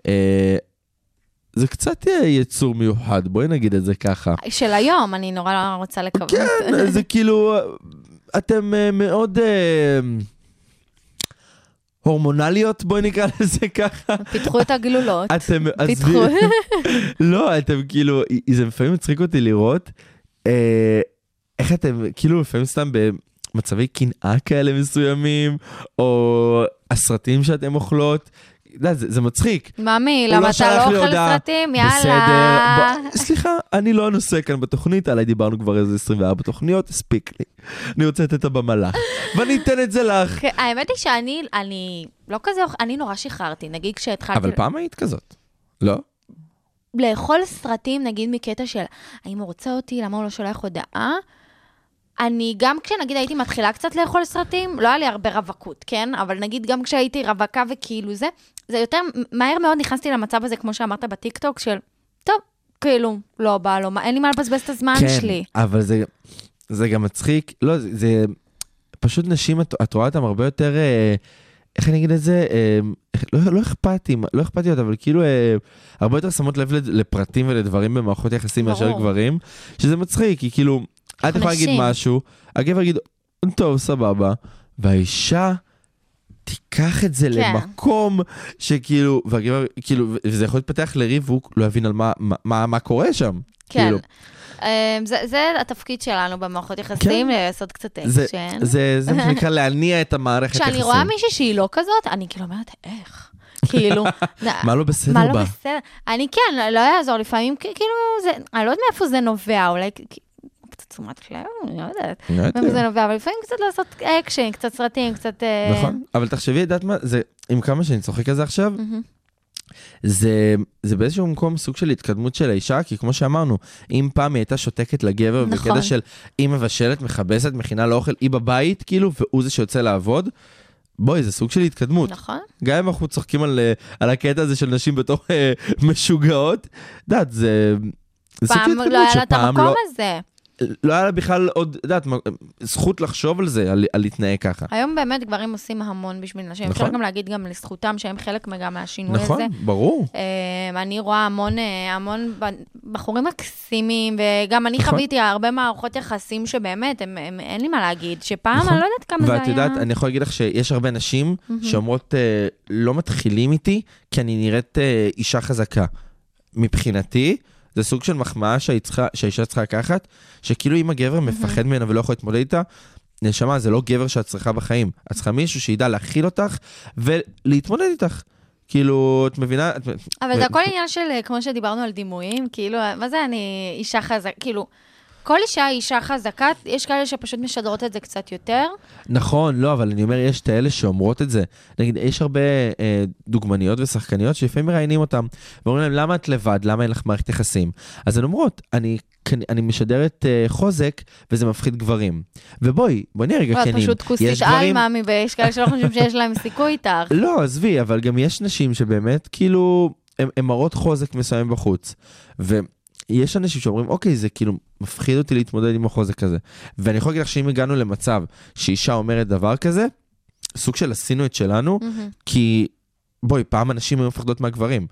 אה, זה קצת אה, יצור מיוחד, בואי נגיד את זה ככה. של היום, אני נורא רוצה לקוות. כן, זה כאילו, אה, אתם אה, מאוד אה, הורמונליות, בואי נקרא לזה ככה. פיתחו את הגלולות. אתם, פיתחו. עזבי, לא, אתם כאילו, זה לפעמים מצחיק אותי לראות אה, איך אתם, כאילו לפעמים סתם במצבי קנאה כאלה מסוימים, או הסרטים שאתם אוכלות. אתה יודע, זה, זה מצחיק. ממי, למה אתה שלח לא אוכל הודעה, סרטים? בסדר, יאללה. בוא- סליחה, אני לא הנושא כאן בתוכנית, עליי דיברנו כבר איזה 24 תוכניות, הספיק לי. אני רוצה לתת את הבמה לך, ואני אתן את זה לך. כן, האמת היא שאני, אני לא כזה, אני נורא שחררתי. נגיד כשהתחלתי אבל פעם היית כזאת, לא? לאכול סרטים, נגיד מקטע של האם הוא רוצה אותי, למה הוא לא שולח הודעה, אני גם כשנגיד הייתי מתחילה קצת לאכול סרטים, לא היה לי הרבה רווקות, כן? אבל נגיד גם כשהייתי רווקה וכאילו זה, זה יותר, מהר מאוד נכנסתי למצב הזה, כמו שאמרת בטיקטוק, של, טוב, כאילו, לא בא לו, מה, אין לי מה לבזבז את הזמן שלי. כן, אבל זה, זה גם מצחיק, לא, זה, זה פשוט נשים, את, את רואה אותם הרבה יותר, אה, איך אני אגיד את זה, אה, לא, לא אכפתים, לא אכפתיות, אבל כאילו אה, הרבה יותר שמות לב לפרטים ולדברים במערכות יחסים מאשר. גברים, שזה מצחיק, כי כאילו, את יכולה להגיד. משהו, הגבר יגיד, טוב, סבבה, והאישה תיקח את זה כן. למקום שכאילו, והגבר, כאילו, וזה יכול להתפתח לריב והוא לא יבין על מה, מה, מה, מה קורה שם. כן. כאילו, אמ, זה, זה התפקיד שלנו במערכות יחסים, כן. לעשות קצת זה, אקשן. זה, זה מה שנקרא להניע את המערכת יחסים. כשאני רואה מישהי שהיא לא כזאת, אני כאילו אומרת, איך? כאילו, מה לא בסדר מה לא בה? בסדר? אני כן, לא יעזור, לפעמים כאילו, זה, אני לא יודעת מאיפה זה נובע, אולי תשומת לב, אני לא יודעת לא יודע. מאיפה זה נובע, אבל לפעמים קצת לעשות אקשן, קצת סרטים, קצת... אה, נכון, אבל תחשבי, יודעת מה, זה, עם כמה שאני צוחק על זה עכשיו, זה, זה באיזשהו מקום סוג של התקדמות של האישה, כי כמו שאמרנו, אם פעם היא הייתה שותקת לגבר, נכון. בקטע של היא מבשלת, מכבסת, מכינה לו אוכל, היא בבית, כאילו, והוא זה שיוצא לעבוד, בואי, זה סוג של התקדמות. נכון. גם אם אנחנו צוחקים על, אה, על הקטע הזה של נשים בתור אה, משוגעות, את יודעת, זה... פעם לא היה לה את המקום לא- הזה. לא היה לה בכלל עוד, את יודעת, זכות לחשוב על זה, על, על להתנהג ככה. היום באמת גברים עושים המון בשביל נשים. נכון. אפשר גם להגיד גם לזכותם שהם חלק גם מהשינוי הזה. נכון, ברור. אה, אני רואה המון, אה, המון בחורים מקסימים, וגם אני נכון. חוויתי הרבה מערכות יחסים שבאמת, הם, הם, אין לי מה להגיד, שפעם נכון. אני לא יודעת כמה זה היה. ואת יודעת, אני יכול להגיד לך שיש הרבה נשים שאומרות, אה, לא מתחילים איתי, כי אני נראית אה, אישה חזקה. מבחינתי, זה סוג של מחמאה שהיא צריכה- שהאישה צריכה לקחת, שכאילו אם הגבר מפחד ממנה ולא יכול להתמודד איתה, נשמה, זה לא גבר שאת צריכה בחיים. את צריכה מישהו שידע להכיל אותך ולהתמודד איתך. כאילו, את מבינה? את- אבל זה הכל עניין של, אה, כמו שדיברנו על דימויים, כאילו, מה זה אני אישה חזקה, כאילו, כל אישה היא אישה חזקה, יש כאלה שפשוט משדרות את זה קצת יותר. נכון, לא, אבל אני אומר, יש את האלה שאומרות את זה. נגיד, יש הרבה אה, דוגמניות ושחקניות שלפעמים מראיינים אותם, ואומרים להם, למה את לבד? למה אין לך מערכת יחסים? אז הן אומרות, אני, אני משדרת אה, חוזק, וזה מפחיד גברים. ובואי, בואי נהיה רגע לא, את כנים. פשוט כוסית מאמי, ויש כאלה שלא חושבים שיש להם סיכוי איתך. לא, עזבי, אבל גם יש נשים שבאמת, כאילו, הן מראות חוזק מסוים בחוץ. ויש אנשים שאומרים, אוקיי, זה כאילו מפחיד אותי להתמודד עם החוזק הזה. ואני יכול להגיד לך שאם הגענו למצב שאישה אומרת דבר כזה, סוג של עשינו את שלנו, כי בואי, פעם הנשים היו מפחדות מהגברים.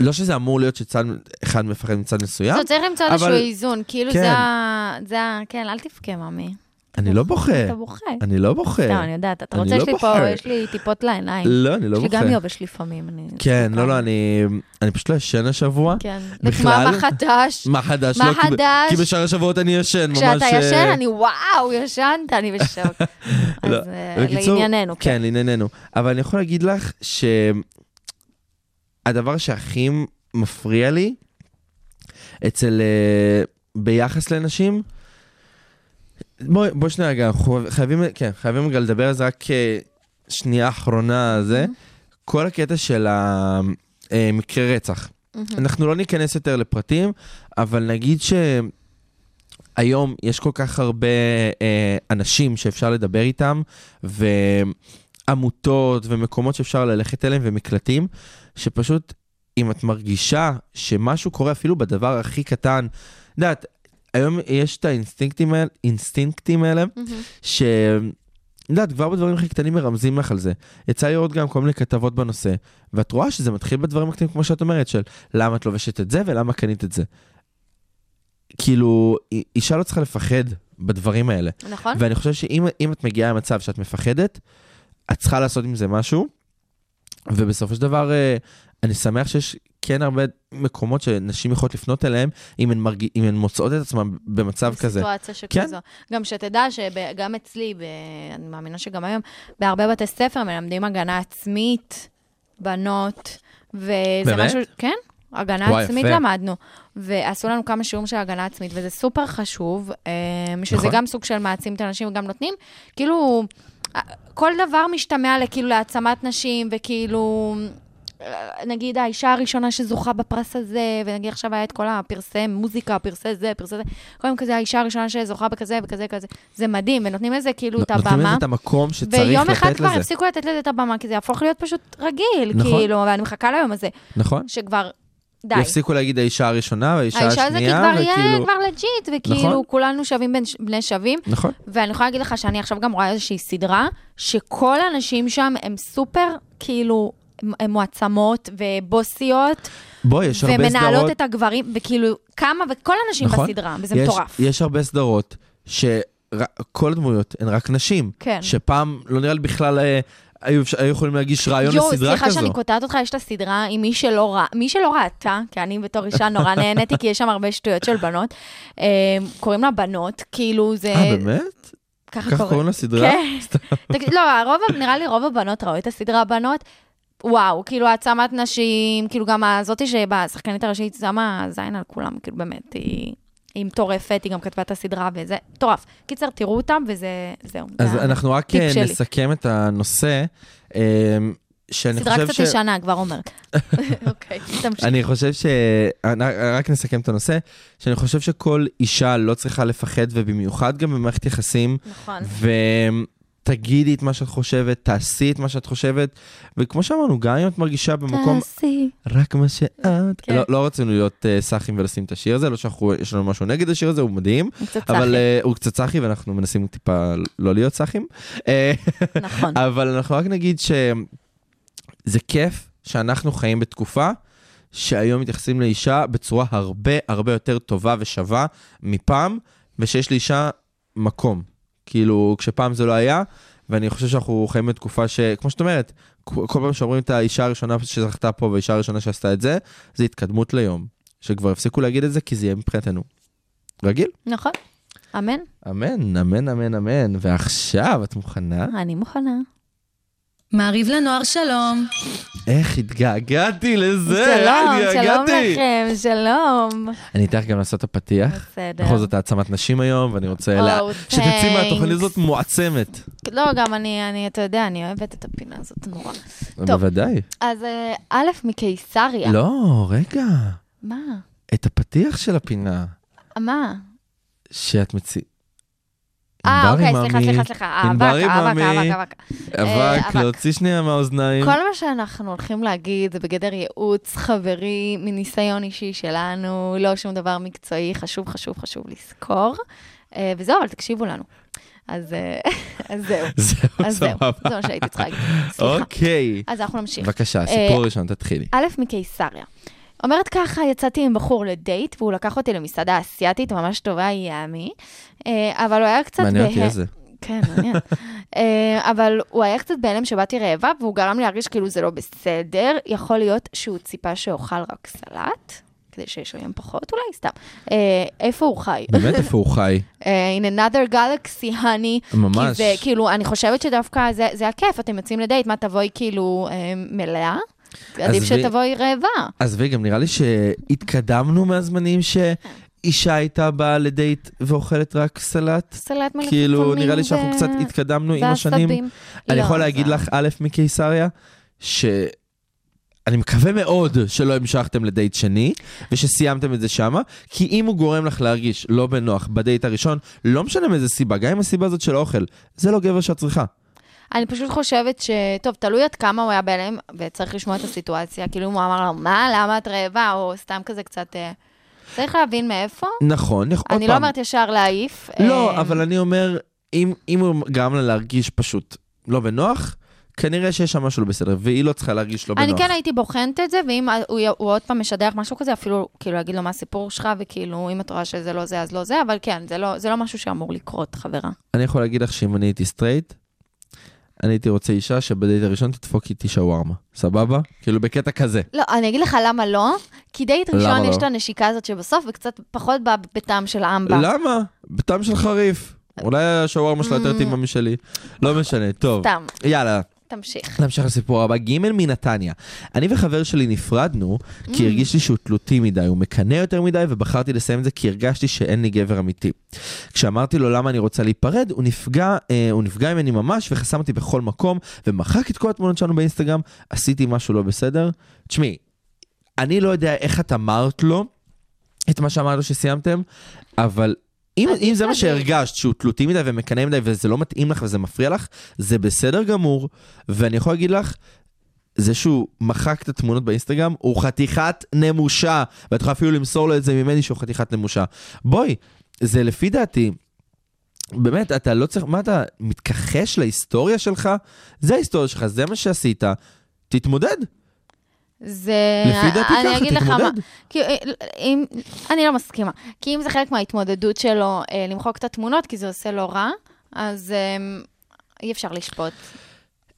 לא שזה אמור להיות שצד אחד מפחד מצד מסוים, אתה צריך למצוא אבל- איזשהו איזון, כאילו כן. זה ה... זה ה... כן, אל תבכה, מאמי. אני לא בוכה. אתה בוכה. אני לא בוכה. סתם, אני יודעת, אתה רוצה, לא יש לי בוכה. פה, יש לי טיפות לעיניים. לא, אני לא יש לי בוכה. גם יובש לפעמים. כן, לא, לא, אני אני פשוט לא ישן השבוע. כן. בכלל? מה חדש? מה חדש? מה לא, ב- חדש? כי בשאר השבועות אני ישן, ממש... כשאתה אה, ישן, אני וואו, ישנת, אני בשוק. אז לא. אה, בקיצור, לענייננו, כן. כן, לענייננו. אבל אני יכול להגיד לך שהדבר שהכי מפריע לי אצל... אה, ביחס לנשים, בואי בוא שנייה רגע, אנחנו חייבים, כן, חייבים רגע לדבר על זה רק אה, שנייה אחרונה זה, כל הקטע של המקרה רצח. אנחנו לא ניכנס יותר לפרטים, אבל נגיד שהיום יש כל כך הרבה אה, אנשים שאפשר לדבר איתם, ועמותות ומקומות שאפשר ללכת אליהם ומקלטים, שפשוט אם את מרגישה שמשהו קורה אפילו בדבר הכי קטן, את יודעת, היום יש את האינסטינקטים האלה, אינסטינקטים האלה, ש... את יודעת, כבר בדברים הכי קטנים מרמזים לך על זה. יצא לי לראות גם כל מיני כתבות בנושא, ואת רואה שזה מתחיל בדברים הקטנים, כמו שאת אומרת, של למה את לובשת את זה ולמה קנית את זה. כאילו, אישה לא צריכה לפחד בדברים האלה. נכון? ואני חושב שאם אם את מגיעה למצב שאת מפחדת, את צריכה לעשות עם זה משהו, ובסופו של דבר, אה, אני שמח שיש כן הרבה מקומות שנשים יכולות לפנות אליהם, אם הן, מרג... אם הן מוצאות את עצמן במצב כזה. בסיטואציה כן. שכזו. גם שתדע שגם אצלי, ב... אני מאמינה שגם היום, בהרבה בתי ספר מלמדים הגנה עצמית, בנות, וזה באמת? משהו, כן, הגנה וואי, עצמית יפה. למדנו. ועשו לנו כמה שיעורים של הגנה עצמית, וזה סופר חשוב, אה, שזה נכון. גם סוג של מעצים את הנשים וגם נותנים, כאילו, אה, כל דבר משתמע לכאילו להעצמת נשים, וכאילו... נגיד האישה הראשונה שזוכה בפרס הזה, ונגיד עכשיו היה את כל הפרסי מוזיקה, פרסי זה, פרסי זה, קודם כזה האישה הראשונה שזוכה בכזה וכזה וכזה, זה מדהים, ונותנים לזה כאילו את נותנים הבמה. לזה את המקום שצריך ויום אחד לתת כבר לזה. הפסיקו לתת לזה את הבמה, כי זה יהפוך להיות פשוט רגיל, נכון. כאילו, ואני מחכה ליום הזה, נכון? שכבר, די. יפסיקו להגיד האישה הראשונה והאישה האישה זה כי השנייה, כבר יהיה וכאילו... כבר legit, וכאילו נכון. כולנו שווים בין- בני שווים. נכון. ואני יכולה להגיד לך שאני עכשיו גם רואה איזושהי סדרה, שכל הנשים שם הם סופר, כאילו, מועצמות ובוסיות, בואי, יש הרבה סדרות... ומנהלות את הגברים, וכאילו, כמה, וכל הנשים נכון. בסדרה, וזה יש, מטורף. יש הרבה סדרות ר- כל הדמויות הן רק נשים. כן. שפעם לא נראה לי בכלל אה, היו היו יכולים להגיש רעיון יואו, לסדרה סליחה כזו. שאני קוטעת אותך, יש את הסדרה עם מי שלא ראה, מי שלא ראתה, כי אני בתור אישה נורא נהניתי, כי יש שם הרבה שטויות של בנות. אה, קוראים לה בנות, כאילו זה... אה, באמת? ככה קוראים לסדרה? כן. לא, הרוב, נראה לי רוב הבנות ראו את הסדרה בנות. וואו, כאילו העצמת נשים, כאילו גם הזאתי שבשחקנית הראשית שמה זין על כולם, כאילו באמת, היא... היא מטורפת, היא גם כתבה את הסדרה וזה מטורף. קיצר, תראו אותם וזה, זהו. אז זה אנחנו רק אה, שלי. נסכם את הנושא, אה, שאני סדרה חושב קצת ש... ישנה, כבר אומרת. אוקיי, תמשיך. אני חושב ש... רק נסכם את הנושא, שאני חושב שכל אישה לא צריכה לפחד, ובמיוחד גם במערכת יחסים, נכון. ותגידי את מה שאת חושבת, תעשי את מה שאת חושבת, וכמו שאמרנו, גם אם את מרגישה במקום תעשי. רק מה שאת... כן. לא, לא רצינו להיות uh, סאחים ולשים את השיר הזה, לא שאנחנו, יש לנו משהו נגד השיר הזה, הוא מדהים, הוא קצת אבל צחי. uh, הוא קצת סאחי ואנחנו מנסים טיפה לא להיות סאחים. אה, נכון. אבל אנחנו רק נגיד שזה כיף שאנחנו חיים בתקופה שהיום מתייחסים לאישה בצורה הרבה הרבה יותר טובה ושווה מפעם, ושיש לאישה מקום. כאילו, כשפעם זה לא היה, ואני חושב שאנחנו חיים בתקופה ש... כמו שאת אומרת, כל פעם שאומרים את האישה הראשונה שזכתה פה והאישה הראשונה שעשתה את זה, זה התקדמות ליום. שכבר הפסיקו להגיד את זה, כי זה יהיה מבחינתנו. רגיל? נכון. אמן. אמן, אמן, אמן, אמן. ועכשיו, את מוכנה? אני מוכנה. מעריב לנוער שלום. איך התגעגעתי לזה, שלום, שלום התגעגעתי. לכם, שלום. אני אתן לך גם לעשות את הפתיח. בסדר. בכל זאת העצמת נשים היום, ואני רוצה או, לה- שתצאי thanks. מהתוכנית הזאת מועצמת. לא, גם אני, אני, אתה יודע, אני אוהבת את הפינה הזאת נורא. טוב. בוודאי. אז אה, א', מקיסריה. לא, רגע. מה? את הפתיח של הפינה, מה? שאת מציעה. אה, אוקיי, סליחה, סליחה, סליחה. אבק, אבק. אבק, אבק. אה, אבק. להוציא שנייה מהאוזניים. כל מה שאנחנו הולכים להגיד זה בגדר ייעוץ חברי מניסיון אישי שלנו, לא שום דבר מקצועי, חשוב, חשוב, חשוב לזכור. אה, וזהו, אבל תקשיבו לנו. אז אה, זהו. זהו, סבבה. זה מה שהייתי צריכה להגיד. סליחה. אוקיי. אז אנחנו נמשיך. בבקשה, הסיפור הראשון, תתחילי. א', מקיסריה. אומרת ככה, יצאתי עם בחור לדייט, והוא לקח אותי למסעדה אסיאתית ממש טובה, ימי, אה, אבל הוא היה קצת... מעניין אותי איזה. כן, מעניין. אה, אבל הוא היה קצת בהלם שבאתי רעבה, והוא גרם לי להרגיש כאילו זה לא בסדר. יכול להיות שהוא ציפה שאוכל רק סלט, כדי שישוים פחות, אולי סתם. אה, איפה הוא חי? באמת איפה הוא חי? in another galaxy, honey. ממש. כי זה, כאילו, אני חושבת שדווקא זה, זה הכיף, אתם יוצאים לדייט, מה, תבואי כאילו אה, מלאה? עדיף. שתבואי רעבה. עזבי, גם נראה לי שהתקדמנו מהזמנים שאישה הייתה באה לדייט ואוכלת רק סלט. סלט מלפפונים כאילו, נראה לי שאנחנו ו- קצת התקדמנו עם השנים. ועשבים. אני לא, יכול להגיד זה- לך, א', מקיסריה, שאני מקווה מאוד שלא המשכתם לדייט שני, ושסיימתם את זה שמה, כי אם הוא גורם לך להרגיש לא בנוח בדייט הראשון, לא משנה מאיזה סיבה, גם אם הסיבה הזאת של האוכל, זה לא גבר שאת צריכה. אני פשוט חושבת ש... טוב, תלוי עד כמה הוא היה בהלם, וצריך לשמוע את הסיטואציה. כאילו, אם הוא אמר לו, מה, למה את רעבה? או סתם כזה קצת... אה, צריך להבין מאיפה. נכון, עוד אני לא פעם. אומרת ישר להעיף. לא, אה, אבל אני אומר, אם, אם הוא גרם לה להרגיש פשוט לא בנוח, כנראה שיש שם משהו לא בסדר, והיא לא צריכה להרגיש לא בנוח. אני כן הייתי בוחנת את זה, ואם הוא, הוא עוד פעם משדר משהו כזה, אפילו כאילו להגיד לו מה הסיפור שלך, וכאילו, אם את רואה שזה לא זה, אז לא זה, אבל כן, זה לא, זה לא משהו שאמור לקרות, חברה. אני יכול להגיד לך שאם אני הייתי סטרייט, אני הייתי רוצה אישה שבדייט הראשון תדפוק איתי שווארמה. סבבה? כאילו בקטע כזה. לא, אני אגיד לך למה לא, כי דייט ראשון לא? יש את הנשיקה הזאת שבסוף, וקצת פחות בא בטעם של אמבה. למה? בטעם של חריף. אולי השווארמה שלה יותר טעימה משלי. לא משנה, טוב. סתם, יאללה, תמשיך. נמשיך לסיפור הבא. ג' מנתניה. אני וחבר שלי נפרדנו, כי הרגיש לי שהוא תלותי מדי, הוא מקנא יותר מדי, ובחרתי לסיים את זה כי הרגשתי שאין לי גבר אמיתי. כשאמרתי לו למה אני רוצה להיפרד, הוא נפגע, אה, הוא נפגע ממני ממש וחסם אותי בכל מקום, ומחק את כל התמונות שלנו באינסטגרם, עשיתי משהו לא בסדר. תשמעי, אני לא יודע איך את אמרת לו את מה שאמרת לו שסיימתם, אבל... אם, אם זה מה. שהרגשת, שהוא תלותי מדי ומקנא מדי וזה לא מתאים לך וזה מפריע לך, זה בסדר גמור, ואני יכול להגיד לך, זה שהוא מחק את התמונות באינסטגרם, הוא חתיכת נמושה, ואת יכולה אפילו למסור לו את זה ממני שהוא חתיכת נמושה. בואי, זה לפי דעתי, באמת, אתה לא צריך, מה אתה מתכחש להיסטוריה שלך? זה ההיסטוריה שלך, זה מה שעשית, תתמודד. זה... לפי דעתי ככה, אגיד לך מה, תתמודד. כי, אה, אם, אני לא מסכימה. כי אם זה חלק מההתמודדות שלו אה, למחוק את התמונות, כי זה עושה לו רע, אז אה, אי אפשר לשפוט.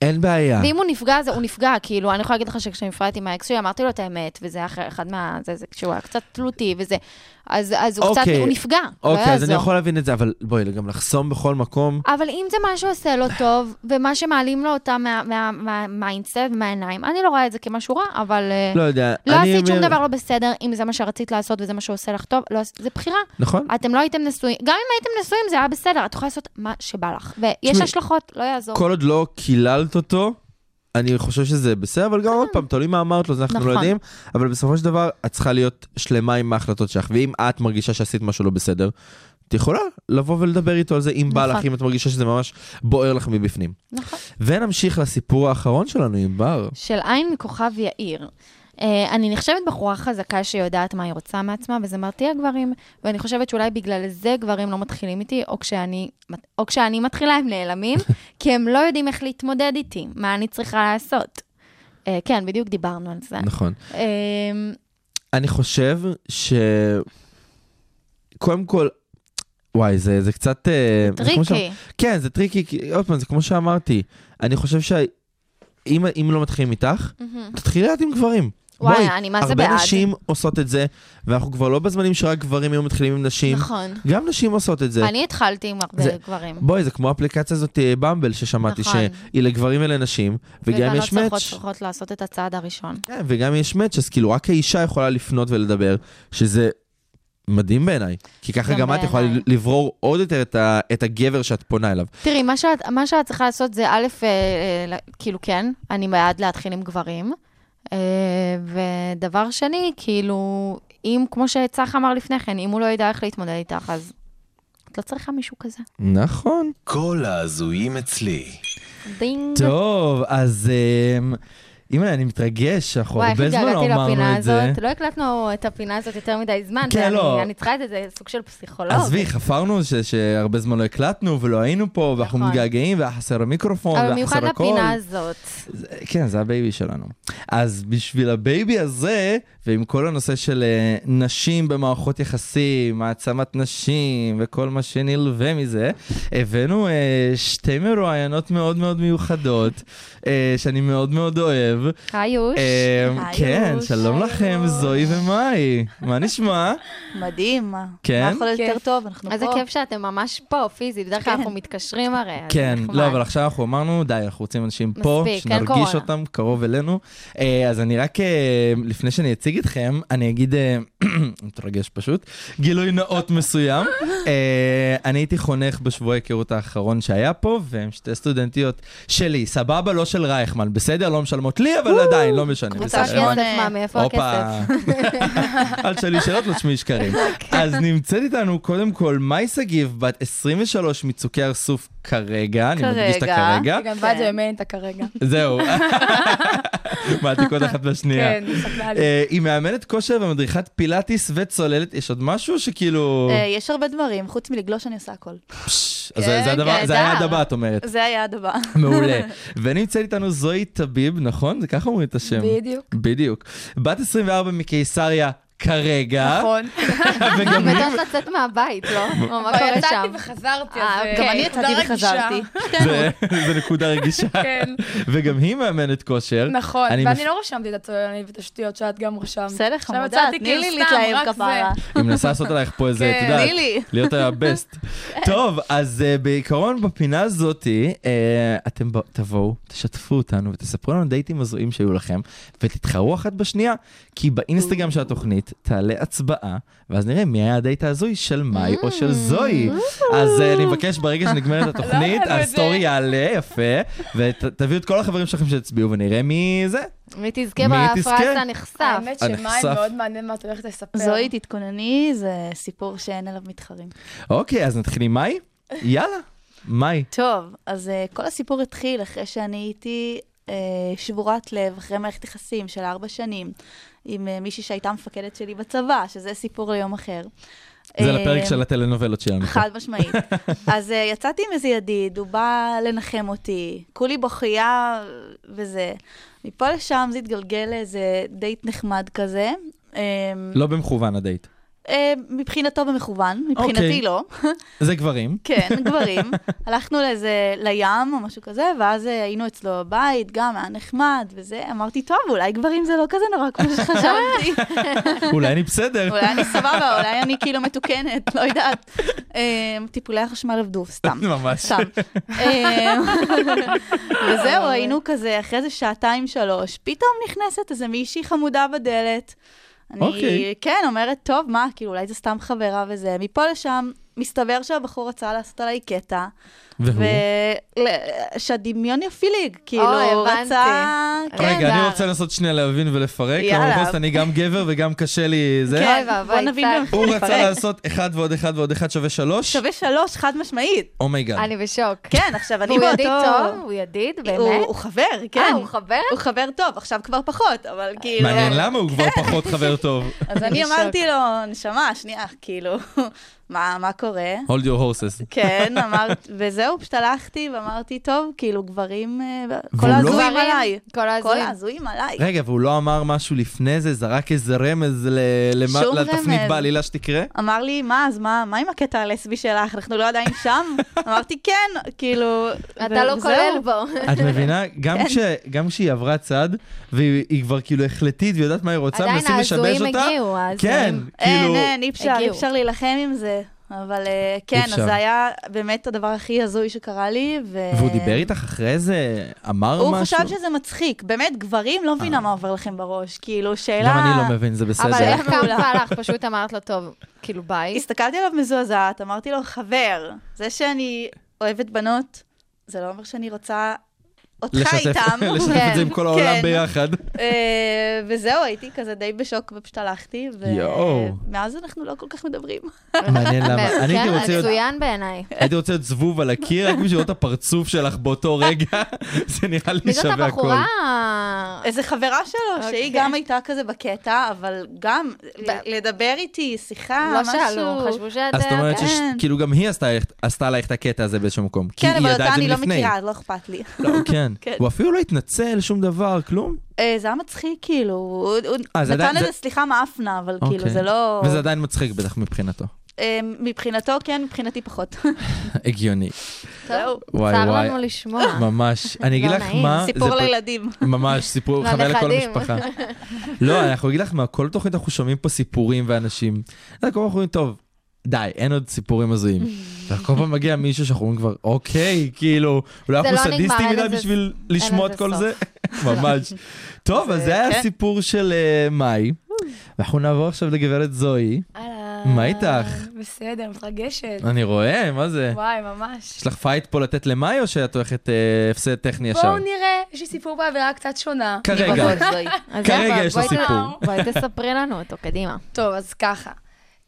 אין בעיה. ואם הוא נפגע, זה הוא נפגע, כאילו, אני יכולה להגיד לך שכשנפרדתי מהאקס שלי, אמרתי לו את האמת, וזה היה אחד מה... זה, זה כשהוא היה קצת תלותי וזה, אז, אז הוא קצת, אוקיי. הוא נפגע, לא אוקיי, אז אני. יכול להבין את זה, אבל בואי, גם לחסום בכל מקום, אבל אם זה מה שעושה לו טוב, ומה שמעלים לו אותה מה- מה- מה- מהאינסטנט ומהעיניים, אני לא רואה את זה כמשהו רע, אבל... אה, לא יודע. לא עשית שום אומר- דבר לא בסדר, אם זה מה שרצית לעשות וזה מה שעושה לך טוב, לא, זה בחירה. נכון. אתם לא הייתם נשואים, גם אם הייתם נשואים זה היה בסדר, את יכולה לעשות מה שבא לך. ויש השלכות, לא יעזור. כל עוד לא קיללת אותו, אני חושב שזה בסדר, אבל גם עוד פעם, תלוי מה אמרת לו, זה אנחנו לא נכון. יודעים, אבל בסופו של דבר, את צריכה להיות שלמה עם ההחלטות שלך, ואם את מרגישה שעשית משהו לא בסדר, את יכולה לבוא ולדבר איתו על זה, אם בא נכון. לך, אם את מרגישה שזה ממש בוער לך מבפנים. נכון. ונמשיך לסיפור האחרון שלנו עם בר. של עין מכוכב יאיר. Uh, אני נחשבת בחורה חזקה שיודעת מה היא רוצה מעצמה, וזה מרתיע גברים, ואני חושבת שאולי בגלל זה גברים לא מתחילים איתי, או כשאני, או כשאני מתחילה הם נעלמים, כי הם לא יודעים איך להתמודד איתי, מה אני צריכה לעשות. אה, כן, בדיוק דיברנו על זה. נכון. אה, אני חושב ש... קודם כל, וואי, זה, זה קצת... אה, זה tricky. כן, זה tricky, כי עוד פעם, זה כמו שאמרתי. אני חושב שאם אם לא מתחילים איתך, תתחילי לאט עם גברים. וואי, בואי, אני מה זה הרבה בעד. נשים עושות את זה, ואנחנו כבר לא בזמנים שרק גברים היו מתחילים עם נשים. נכון. גם נשים עושות את זה. אני התחלתי עם הרבה זה- גברים. בואי, זה כמו האפליקציה הזאת, אה, במבל, ששמעתי, נכון. שהיא לגברים ולנשים, וגם יש ובנות צריכות מאץ'. לעשות את הצעד הראשון. כן, וגם יש מאץ', אז כאילו רק האישה יכולה לפנות ולדבר, שזה מדהים בעיניי. כי ככה גם גם את יכולה. לברור עוד יותר את ה- את הגבר שאת פונה אליו. תראי, מה שאת, מה שאת צריכה לעשות זה, א', אה, אה, כאילו, כן, אני בעד להתחיל עם גברים. אה, ודבר שני, כאילו, אם, כמו שצח אמר לפני כן, אם הוא לא ידע איך להתמודד איתך, אז את לא צריכה מישהו כזה. נכון. כל ההזויים אצלי. דינג. טוב, אז אמ, אימא, אני מתרגש, אנחנו הרבה זמן לא אמרנו את זה. לא הקלטנו את הפינה הזאת יותר מדי זמן, כן, ואני לא. אני צריכה את זה, זה סוג של פסיכולוג. עזבי, חפרנו ש- שהרבה זמן לא הקלטנו ולא היינו פה, ואנחנו נכון. מתגעגעים, והיה חסר המיקרופון, אבל והיה במיוחד חסר הכל. לפינה הזאת. זה- כן, זה ה baby שלנו. אז בשביל ה baby הזה, ועם כל הנושא של אה, נשים במערכות יחסים, העצמת נשים וכל מה שנלווה מזה, הבאנו אה, שתי מרואיינות מאוד מאוד מיוחדות, אה, שאני מאוד מאוד אוהב. היוש. היי, כן. שלום לכם. זוהי ומאי. מה נשמע? מדהים? כן? מה יכול להיות כיף. יותר טוב? אנחנו פה. איזה כיף שאתם ממש פה, פיזית. בדרך כלל כן. אנחנו מתקשרים הרי. כן. לא, אבל עכשיו אנחנו אמרנו, די, אנחנו רוצים אנשים פה, שנרגיש. אותם קרוב אלינו. אז אני רק, לפני שאני אציג אתכם, אני אגיד, אה, מתרגש פשוט, גילוי נאות מסוים. אה, אני הייתי חונך בשבוע ההיכרות האחרון שהיה פה, והם שתי סטודנטיות שלי, סבבה, לא של רייכמן, בסדר? לא משלמות לי, אבל עדיין, לא משנה. קבוצה. הבנתי. כסף, מה, מאיפה הכסף? אל תשאלי שאלות, לא תשמעי שקרים. אז נמצאת איתנו קודם כל מאי שגיב, בת 23 מצוקי הר סוף כרגע, אני מדגיש את כרגע. הכרגע. היא גנבה את זה ממני כרגע. זהו. מעתיקות אחת בשנייה. כן, לי. אה, היא מאמנת כושר ומדריכת פילאטיס וצוללת. יש עוד משהו שכאילו... אה, יש הרבה דברים, חוץ מלגלוש אני עושה הכל. פש, אז זה- זה הדבר- נהדר. זה היעד הבא, את אומרת. זה היעד הבא. מעולה. ונמצאת איתנו זוהי טביב, נכון? זה ככה אומרים את השם. בדיוק. בדיוק. בת 24 מקיסריה כרגע. נכון. וגם היא בטח לצאת מהבית, לא? או מה קורה יצאתי שם? וחזרתי, אה, אז... אוקיי. גם אני יצאתי. וחזרתי. זה, נקודה רגישה. כן, וגם היא מאמנת כושר. נכון. אני ואני לא רשמתי את הצוללנית ואת השטויות שאת גם רשמת. בסדר, עכשיו חמודה, יצאתי תני לי כאילו סתם, להתלהב רק כפרה. היא מנסה לעשות עלייך פה איזה, את כן, יודעת, לי. להיות הבסט. טוב, אז uh, בעיקרון בפינה הזאתי, אתם תבואו, תשתפו אותנו ותספרו לנו דייטים הזויים שהיו לכם, ותתחרו אחת בשנייה, כי באינסטגרם של התוכנית תעלה הצבעה, ואז נראה מי היה הדייט ההזוי של מאי או של זוהי. אז אה, אני מבקש ברגע שנגמרת התוכנית, לא זה. הסטורי יעלה, יפה, ותביאו את כל החברים שלכם שהצביעו ונראה מי זה. מי תזכה מי בפרס? הנחשף? האמת שמאי. מאוד מעניין מה את הולכת לספר. זוהי, תתכונני, זה סיפור שאין עליו מתחרים. אוקיי, אז נתחיל עם מאי? יאללה, מאי. טוב, אז אה, כל הסיפור התחיל אחרי שאני הייתי אה, שבורת לב, אחרי מערכת יחסים של ארבע שנים, עם אה, מישהי שהייתה מפקדת שלי בצבא, שזה סיפור ליום אחר. זה לפרק אה, של הטלנובלות שלנו. חד משמעית. אז uh, יצאתי עם איזה ידיד, הוא בא לנחם אותי, כולי בוכייה וזה. מפה לשם זה התגלגל לאיזה דייט נחמד כזה. לא במכוון הדייט. Uh, מבחינתו במכוון, מבחינתי אוקיי. לא. זה גברים. כן, גברים. הלכנו לאיזה, לים או משהו כזה, ואז אה, היינו אצלו בבית, גם היה נחמד וזה. אמרתי, טוב, אולי גברים זה לא כזה נורא כמו שחשבתי. אולי אני בסדר. אולי אני סבבה, אולי אני כאילו מתוקנת, לא יודעת. אמ, טיפולי החשמל עבדו, סתם. ממש. סתם. וזהו, היינו כזה, אחרי זה שעתיים, שלוש, פתאום נכנסת איזה מישהי חמודה בדלת. אני, אוקיי. כן, אומרת, טוב, מה, כאילו, אולי זה סתם חברה וזה. מפה לשם, מסתבר שהבחור רצה לעשות עליי קטע. והוא? ושהדמיון יפיליג, כאילו, הבנתי. רצה... כן, רגע, אני רוצה לנסות שנייה להבין ולפרק. יאללה. אני גם גבר וגם קשה לי זה. כן, בוא נבין. הוא רצה. לעשות אחד ועוד אחד ועוד אחד שווה שלוש? שווה שלוש, חד משמעית. oh my God. אני בשוק. כן, עכשיו אני באותו... ידיד טוב? הוא ידיד? הוא- באמת? הוא חבר, כן. אה, הוא חבר? הוא חבר טוב, עכשיו כבר פחות, אבל כאילו... מעניין למה הוא כבר פחות חבר טוב. אז אני. אמרתי לו, נשמה, שנייה, כאילו, מה מה קורה? hold your horses. כן, אמרת, וזהו, פשוט הלכתי ואמרתי, טוב, כאילו, גברים, אה, כל לא- ההזויים גברים, עליי. כל ההזויים. ההזויים עליי. רגע, והוא לא אמר משהו לפני זה? זרק איזה רמז ל- למה- לתפנית. בעלילה שתקרה? אמר לי, מה, אז מה, מה עם הקטע הלסבי שלך? אנחנו לא עדיין שם? אמרתי, כן, כאילו... אתה לא. כולל בו. את מבינה? גם כן. כש- גם כשהיא עברה צד, והיא היא כבר כאילו החלטית ויודעת מה היא רוצה, עדיין מנסים לשבש ההזויים אותה. הגיעו, כן, ההזויים. כאילו... אין, אין, אי. אפשר להילחם עם זה. אבל אה, כן, אפשר. אז זה היה באמת הדבר הכי הזוי שקרה לי, ו... והוא דיבר איתך אחרי זה? אמר הוא משהו? חשב שזה מצחיק. באמת, גברים, לא מבינה מה עובר לכם בראש. כאילו, שאלה... גם אני לא מבין, זה בסדר. אבל איך קמת. והלך? פשוט אמרת לו, טוב, כאילו ביי. הסתכלתי עליו מזועזעת, אמרתי לו, חבר, זה שאני אוהבת בנות, זה לא אומר שאני רוצה אותך איתם. לשתף את זה עם כל העולם כן. ביחד. אה, וזהו, הייתי כזה די בשוק ופשוט הלכתי. ומאז אנחנו לא כל כך מדברים. מעניין למה. אני הייתי כן, רוצה להיות... מצוין בעיניי. הייתי רוצה להיות זבוב על הקיר, רק בשביל לראות את הפרצוף שלך באותו רגע, זה נראה לי מי זאת שווה הכל. הבחורה? איזה חברה שלו, אוקיי. שהיא גם הייתה כזה בקטע, אבל גם לדבר איתי, שיחה, לא משהו. שאלו, חשבו שאת... אז זאת אומרת כן. שכאילו גם היא עשתה- עלייך את הקטע הזה באיזשהו מקום. כי כן, אבל אותה אני לא. מכירה, אז לא אכפת לי. לא, כן. כן. הוא אפילו לא התנצל, שום דבר, כלום. אה, זה היה מצחיק, כאילו, הוא נתן עדיין- איזה זה- סליחה מאפנה, אבל כאילו, אוקיי. זה לא... וזה עדיין מצחיק בטח מבחינתו. אה, מבחינתו כן, מבחינתי פחות. הגיוני. זהו. וואי צר. לנו לשמוע. ממש. אני אגיד לא לך. מה... סיפור לילדים. ממש, סיפור חוויה לכל. המשפחה. לא, אנחנו אגיד לך מה, כל תוכנית אנחנו שומעים פה סיפורים ואנשים. אנחנו אומרים, טוב, די, אין עוד סיפורים הזויים. וכל פעם מגיע מישהו שאנחנו אומרים כבר, אוקיי, כאילו, אולי אנחנו לא סדיסטים מדי בשביל לשמוע את כל. זה. ממש. טוב, אז זה- היה כן. הסיפור של אה, מאי. ואנחנו נעבור עכשיו לגברת זוהי. אהלן. מה איתך? בסדר, מתרגשת. אני רואה, מה זה? וואי, ממש. יש לך fight פה לתת למאי, או שאת הולכת אה, הפסד טכני ישר? בואו נראה, יש לי סיפור באווירה קצת שונה. כרגע. כרגע יש לה ת- סיפור. בואי תספרי לנו אותו, קדימה. טוב, אז ככה.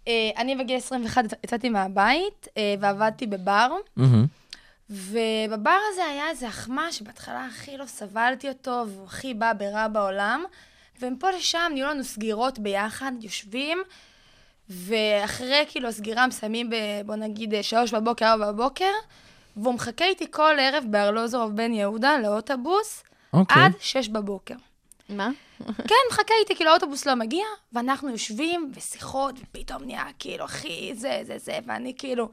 אה, אני בגיל 21 יצאתי מהבית אה, ועבדתי בבר. ובבר הזה היה איזה אחמ"ש שבהתחלה הכי לא סבלתי אותו, והוא הכי בא ברע בעולם, ומפה לשם נהיו לנו סגירות ביחד, יושבים, ואחרי כאילו הסגירה מסיימים ב... בוא נגיד אה, שלוש בבוקר, ארבע בבוקר, והוא מחכה איתי כל ערב בארלוזורוב בן יהודה לאוטובוס, אוקיי. עד שש בבוקר. מה? כן, מחכה איתי, כאילו האוטובוס לא מגיע, ואנחנו יושבים ושיחות, ופתאום נהיה כאילו, אחי, זה, זה, זה, ואני כאילו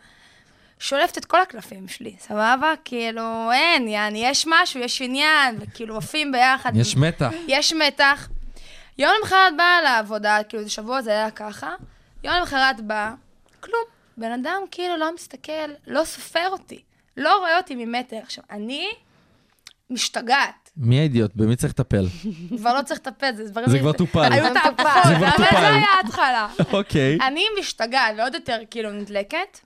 שולפת את כל הקלפים שלי, סבבה? כאילו, אין, יעני, יש משהו, יש עניין, וכאילו עפים ביחד. יש מתח. יש מתח. יום למחרת באה לעבודה, כאילו, זה שבוע זה היה ככה, יום למחרת באה, כלום. בן אדם כאילו לא מסתכל, לא סופר אותי, לא רואה אותי ממטר. עכשיו, אני משתגעת. מי האידיוט? במי צריך לטפל? כבר לא צריך לטפל, זה דברים... זה כבר טופל. היו מטופל. זה כבר אבל טופל. זה היה ההתחלה. אוקיי. אני משתגעת ועוד יותר כאילו נדלקת.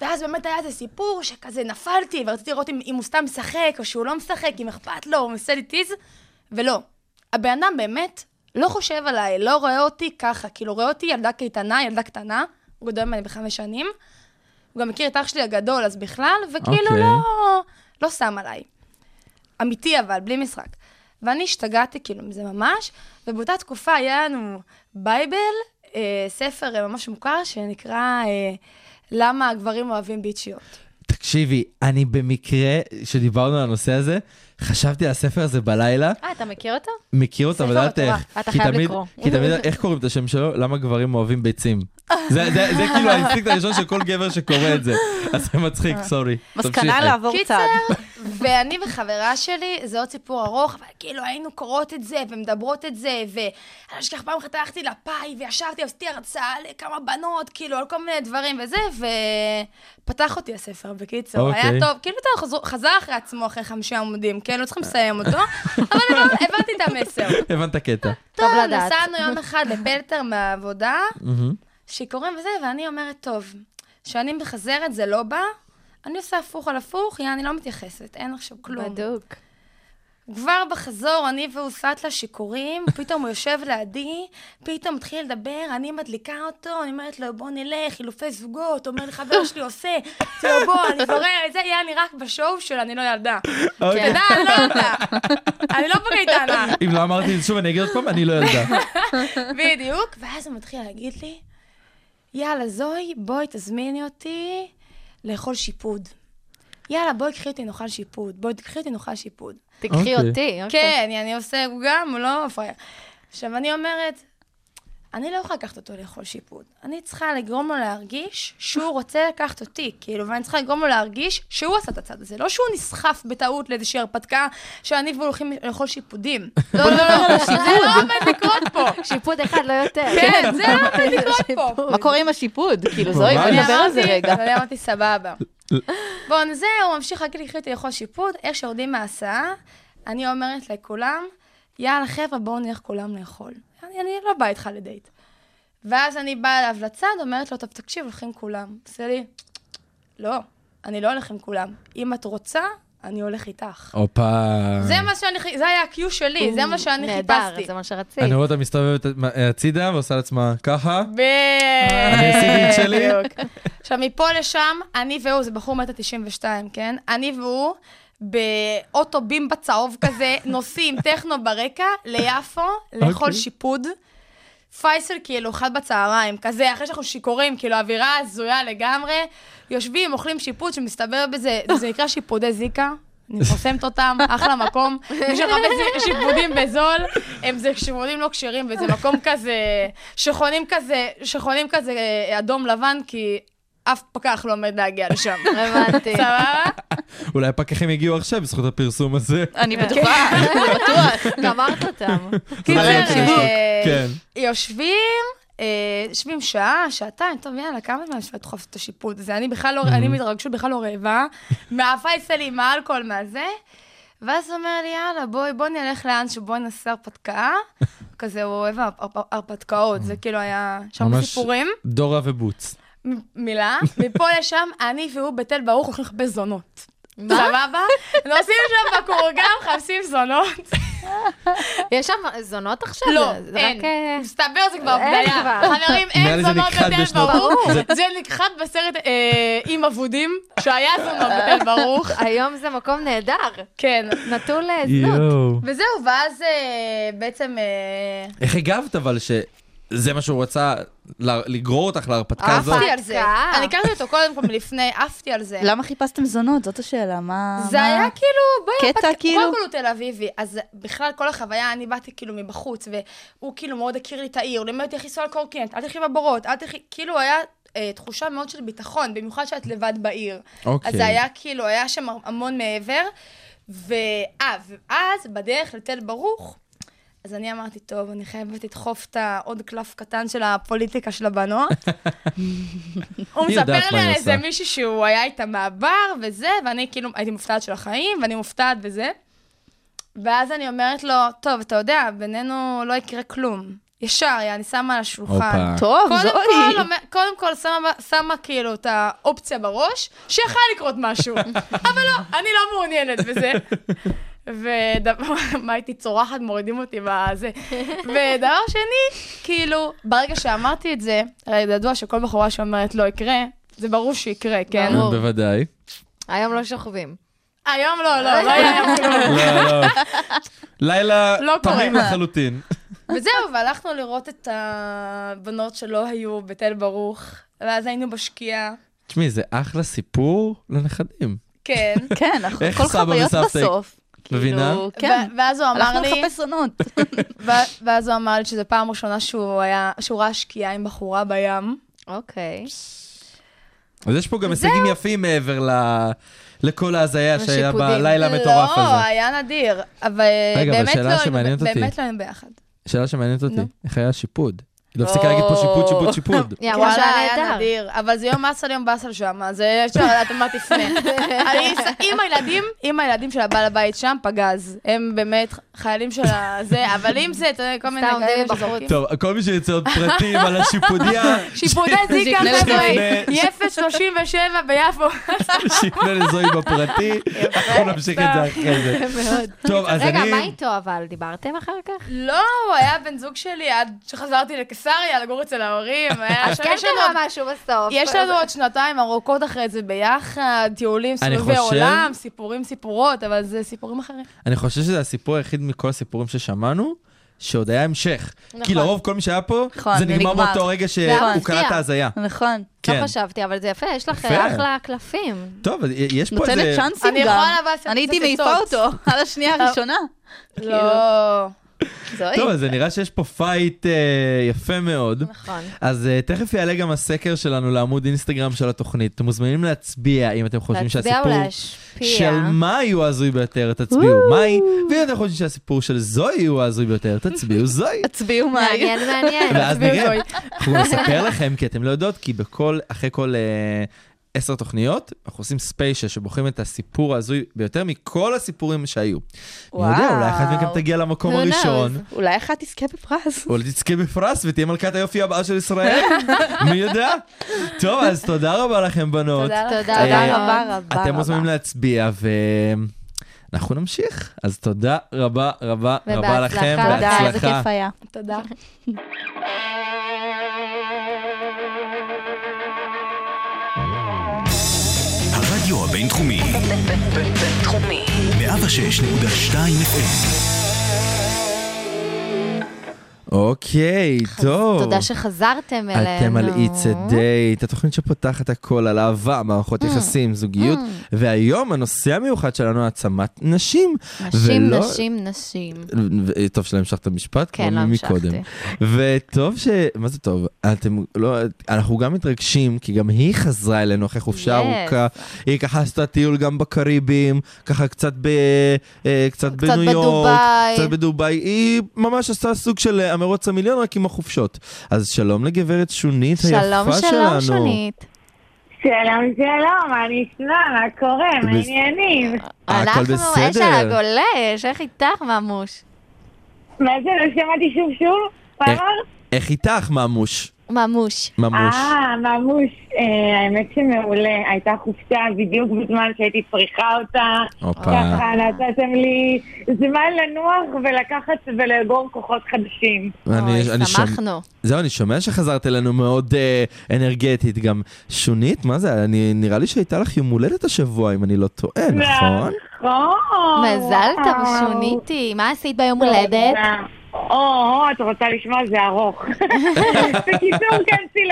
ואז באמת היה איזה סיפור שכזה נפלתי, ורציתי לראות אם, אם הוא סתם משחק, או שהוא לא משחק, אם אכפת לו, הוא עושה לי tease, ולא. הבן אדם באמת לא חושב עליי, לא רואה אותי ככה, כאילו רואה אותי ילדה קייטנה, ילדה קטנה, הוא גדול ממני בחמש שנים, הוא גם מכיר את אח שלי הגדול, אז בכלל, וכאילו אוקיי. לא, לא שם עליי. אמיתי אבל, בלי משחק. ואני השתגעתי כאילו מזה ממש, ובאותה תקופה היה לנו בייבל, אה, ספר אה, ממש מוכר שנקרא אה, למה הגברים אוהבים ביצ'יות. תקשיבי, אני במקרה, כשדיברנו על הנושא הזה, חשבתי על הספר הזה בלילה, אה, אתה מכיר אותו? מכיר אותו, אבל ספר יודעת איך. אתה חייב תמיד- לקרוא. כי תמיד, איך קוראים את השם שלו? למה גברים אוהבים bitches. זה זה- זה כאילו האינסטינקט הראשון של כל גבר שקורא את זה. אז זה מצחיק, sorry. מסקנה. לעבור קיצר, צד. ואני וחברה שלי, זה עוד סיפור ארוך, אבל כאילו היינו קוראות את זה ומדברות את זה, ואני לא אשכח פעם אחת הלכתי לפאי וישבתי, עשיתי הרצאה לכמה בנות, כאילו על כל מיני דברים וזה, ופתח אותי הספר, בקיצור, אוקיי. היה טוב, כאילו אתה חזר- חזר אחרי עצמו אחרי חמישה עמודים, כן, לא צריכים לסיים אותו, אבל הבנ- הבנתי את המסר. הבנת קטע. טוב לדעת. נסענו יום אחד לפלטר מהעבודה. שיכורים וזה, ואני אומרת, טוב, כשאני מחזרת זה לא בא, אני עושה הפוך על הפוך, יעני, אני לא מתייחסת, אין עכשיו כלום. בדוק. כבר בחזור, אני והוא סטלה שיכורים, פתאום הוא יושב לידי, פתאום מתחיל לדבר, אני מדליקה אותו, אני אומרת לו, בוא נלך, חילופי זוגות, אומר לי, חבר שלי עושה, לו, בוא, אני זורר את זה, יעני רק בשואו של אני לא ילדה. אוקיי. תדע, אני לא ילדה. אני לא בקייטנה. אם לא אמרתי את זה שוב, אני אגיד עוד פעם, אני לא ילדה. בדיוק, ואז הוא מתחיל להגיד לי, יאללה, זוהי, בואי תזמיני אותי לאכול שיפוד. יאללה, בואי קחי אותי נאכל שיפוד. בואי תקחי אותי נאכל שיפוד. תקחי אוקיי. אותי. אוקיי. כן, אני עושה, הוא גם, לא פראייר. עכשיו, אני אומרת, אני לא יכולה לקחת אותו לאכול שיפוד. אני צריכה לגרום לו להרגיש שהוא רוצה לקחת אותי, כאילו, ואני צריכה לגרום לו להרגיש שהוא עשה את הצד הזה. לא שהוא נסחף בטעות לאיזושהי הרפתקה, שאני והוא הולכים לאכול שיפודים. לא, לא, לא, זה לא עומד לקרות פה. שיפוד אחד, לא יותר. כן, זה לא עומד לקרות פה. מה קורה עם השיפוד? כאילו, זוהי, אני נדבר על זה רגע. אז אני אמרתי, סבבה. בואו, זהו, הוא ממשיך קחי אותי לאכול שיפוד, איך שיורדים מההסעה, אני אומרת לכולם, יאללה, חבר'ה, בואו נלך כולם לאכול. אני, אני לא באה איתך לדייט. ואז אני באה אליו לצד, אומרת לו, טוב, תקשיב, הולכים כולם. עושה לי, לא, אני לא הולך עם כולם. אם את רוצה, אני הולך איתך. הופה. זה מה שאני, חי- זה היה ה-Q שלי, זה מה שאני נהדר, חיפשתי. זה מה שרצית. אני רואה אותה מסתובבת הצידה ועושה לעצמה ככה. ב... אני עשיתי את שלי. עכשיו, מפה לשם, אני והוא, זה בחור מטר 92, כן? אני והוא, באוטו בימבה צהוב כזה, נוסעים טכנו ברקע, ליפו, לאכול אוקיי. שיפוד. פייסל כאילו, אחד בצהריים, כזה, אחרי שאנחנו שיכורים, כאילו, אווירה הזויה לגמרי. יושבים, אוכלים שיפוד, שמסתבר בזה, זה נקרא שיפודי זיקה. אני מפרסמת אותם, אחלה מקום. מי שמחפש שיפודים בזול, הם זה שיפודים לא כשרים, וזה מקום כזה, שחונים כזה, שחונים כזה אה, אדום לבן, כי אף פקח לא עומד להגיע לשם. הבנתי. סבבה? אולי הפקחים יגיעו עכשיו בזכות הפרסום הזה. אני בטוחה, אני בטוח. גמרת אותם. אה, כן. יושבים, אה, יושבים שעה, שעתיים, טוב, יאללה, כמה זמן אפשר לדחוף את השיפוט הזה? אני בכלל לא, אני מהתרגשות בכלל לא רעבה, מהפייסלים, מהאלכוהול, מהזה. ואז הוא אומר לי, יאללה, בואי, בואי נלך לאן שבואי נעשה הרפתקה. כזה, הוא אוהב הר- הר- הרפתקאות, זה כאילו היה שם ממש- סיפורים. דורה ובוץ. מילה, מפה לשם, אני והוא בתל ברוך הולכים לחפש זונות. סבבה? נוסעים שם בקורגן, מחפשים זונות. יש שם זונות עכשיו? לא, אין. אה, מסתבר זה כבר בדיה. חברים, אין זונות בתל ברוך. זה- נכחד בסרט אה, עם אבודים, שהיה זונות בתל ברוך. היום זה מקום נהדר, כן. נטול אה, זנות. וזהו, ואז בעצם... איך הגבת אבל שזה מה שהוא רצה ל- לגרור אותך להרפתקה הזאת? עפתי על זה. אני הכרתי אותו קודם כל מלפני, עפתי על זה. למה חיפשתם זונות? זאת השאלה, מה... זה היה כאילו, בואי, קטע, כאילו? קודם כל הוא תל אביבי, אז בכלל כל החוויה, אני באתי כאילו מבחוץ, והוא כאילו מאוד הכיר לי את העיר, הוא לימד אותי איך לנסוע על קורקינט, אל תלכי בבורות, אל תלכי, כאילו היה אה, תחושה מאוד של ביטחון, במיוחד שאת לבד בעיר. אוקיי. אז זה היה כאילו, היה שם המון מעבר, ואז בדרך לתל ברוך, אז אני אמרתי, טוב, אני חייבת לדחוף את העוד קלף קטן של הפוליטיקה של הבנות. הוא מספר לי על איזה. מישהי שהוא היה איתה מהבר וזה, ואני כאילו הייתי מופתעת של החיים, ואני מופתעת וזה. ואז אני אומרת לו, טוב, אתה יודע, בינינו לא יקרה כלום. ישר, אני שמה על השולחן. טוב, קודם זוהי. כל, אומר- קודם כל שמה, שמה כאילו את האופציה בראש, שיכול לקרות משהו. אבל לא, אני לא מעוניינת בזה. ודבר, מה הייתי צורחת, מורידים אותי בזה. ודבר שני, כאילו, ברגע שאמרתי את זה, הרי ידוע שכל בחורה שאומרת לא יקרה, זה ברור שיקרה, כן? ברור. בוודאי. היום לא שוכבים. היום לא, לא, לא היה היום כלום. לא, לא. לילה לא. תמים לחלוטין. וזהו, והלכנו לראות את הבנות שלא היו בתל ברוך, ואז היינו בשקיעה. תשמעי, זה אחלה סיפור לנכדים. כן. כן, אנחנו איך הכל סבא חוויות בסוף. מבינה? כאילו, כן. ו- ואז הוא אמר הלכנו לי, לחפש עונות. ו- ואז הוא אמר לי שזו פעם ראשונה שהוא ראה שקיעה עם בחורה בים. אוקיי. אז יש פה גם הישגים יפים מעבר ל- לכל ההזיה שהיה. בלילה המטורף לא, הזה. היה נדיר, אבל רגע, אבל באמת שאלה לא היינו- שמעניינת אותי. באמת לא היינו ביחד. שאלה שמעניינת אותי. איך היה השיפוד? היא לא הפסיקה להגיד פה שיפוד, שיפוד, שיפוד. אמרה וואלה, היה. נדיר, אבל זה יום באסל, יום באסל שם, אז אפשר לדעת מה תפנה. עם הילדים, עם הילדים של הבעל הבית שם, פגז. הם באמת חיילים של הזה, אבל אם זה, אתה יודע, כל מיני כאלה. שזורקים. טוב, כל מי שירצה עוד פרטים על השיפודיה, שיפודי זיקה, חבר'ה, לזוהי. יפת 37 ביפו. שיפנה לזוהי בפרטי, אנחנו נמשיך את זה אחרי זה. טוב, אז רגע, אני... מה איתו אבל? דיברתם אחר כך? לא, הוא היה בן זוג שלי עד שחזרתי לקיסריה, לגור אצל ההורים. אז כן קרה משהו בסוף. יש לנו עוד שנתיים ארוכות אחרי זה ביחד, טיולים, אני חושב- עולם, סיפורים, סיפורות, אבל זה סיפורים אחרים. אני חושב שזה הסיפור היחיד מכל הסיפורים ששמענו, שעוד היה המשך. נכון. כי לרוב כל מי שהיה פה, נכון, זה נגמר. באותו רגע שהוא נכון. קלט את ההזיה. נכון. כן. לא חשבתי, אבל זה יפה, יש לך יפה. אחלה קלפים. טוב, יש פה נותנת איזה... צ'אנסים אני גם. יכולה אבל אני הייתי מעיפה. אותו על השנייה הראשונה. לא. טוב, אז זה נראה שיש פה fight אה, יפה מאוד. נכון. אז אה, תכף יעלה גם הסקר שלנו לעמוד אינסטגרם של התוכנית. אתם מוזמנים להצביע אם אתם חושבים להצביע שהסיפור ולהשפיע. של מאי הוא ההזוי ביותר, תצביעו מאי, ואם אתם חושבים שהסיפור של זוהי הוא ההזוי ביותר, תצביעו זוהי. הצביעו מאי. מעניין, מעניין. ואז תצביעו נראה. אנחנו נספר לכם, כי אתם לא יודעות, כי בכל, אחרי כל אה, עשר תוכניות, אנחנו עושים ספיישל שבוחרים את הסיפור ההזוי ביותר מכל הסיפורים שהיו. מי יודע, אולי אחת מכם תגיע למקום Who הראשון. אולי אחת תזכה בפרס. אולי תזכה בפרס ותהיה מלכת היופי הבאה של ישראל, מי יודע? טוב, אז תודה רבה לכם, בנות. תודה אה, תודה רבה. רבה רבה. אתם מוזמנים. להצביע, ואנחנו נמשיך. אז תודה רבה רבה רבה ובהצלחה. לכם, תודה, איזה בהצלחה. כיף היה. תודה. הרדיו הבינתחומי, בינתחומי. 106.2 FM, אוקיי, טוב. תודה שחזרתם אלינו. אתם על It's a Date, התוכנית שפותחת הכל על אהבה, מערכות יחסים, זוגיות, והיום הנושא המיוחד שלנו העצמת נשים. נשים, ולא- נשים, נשים. ו- טוב שלא המשכת את המשפט, כן, לא. המשכתי. וטוב ש... מה זה טוב? אתם לא... אנחנו גם מתרגשים, כי גם היא חזרה אלינו אחרי חופשה Yes. ארוכה. היא ככה עשתה טיול גם בקריבים, ככה קצת ב... אה, קצת קצת בניו יורק. בדובאי. קצת בדובאי. היא ממש עשתה סוג של המרוץ המיליון, רק עם החופשות. אז שלום לגברת שונית היפה שלום, שלנו. שלום, שונית. שלום, שלום, מה נשמע? מה קורה? מה בס- העניינים? הכל אנחנו אש בסדר. על הגולש, איך איתך, ממוש? מה זה? לא שמעתי שוב שוב? איך איתך, ממוש? ממוש. ממוש. אה, ממוש. אה, האמת שמעולה. הייתה חופשה בדיוק בזמן שהייתי צריכה אותה. הופה. ככה נתתם לי זמן לנוח ולקחת ולאגור כוחות חדשים. אני- אוי, שמחנו. זהו, אני שומע שחזרת אלינו מאוד אה, אנרגטית גם. שונית, מה זה? אני, נראה לי שהייתה לך יום הולדת השבוע, אם אני לא טועה, נכון? נכון. מזל טוב. שוניתי. מה עשית ביום הולדת? או, את רוצה לשמוע? זה ארוך. בקיצור, כנסי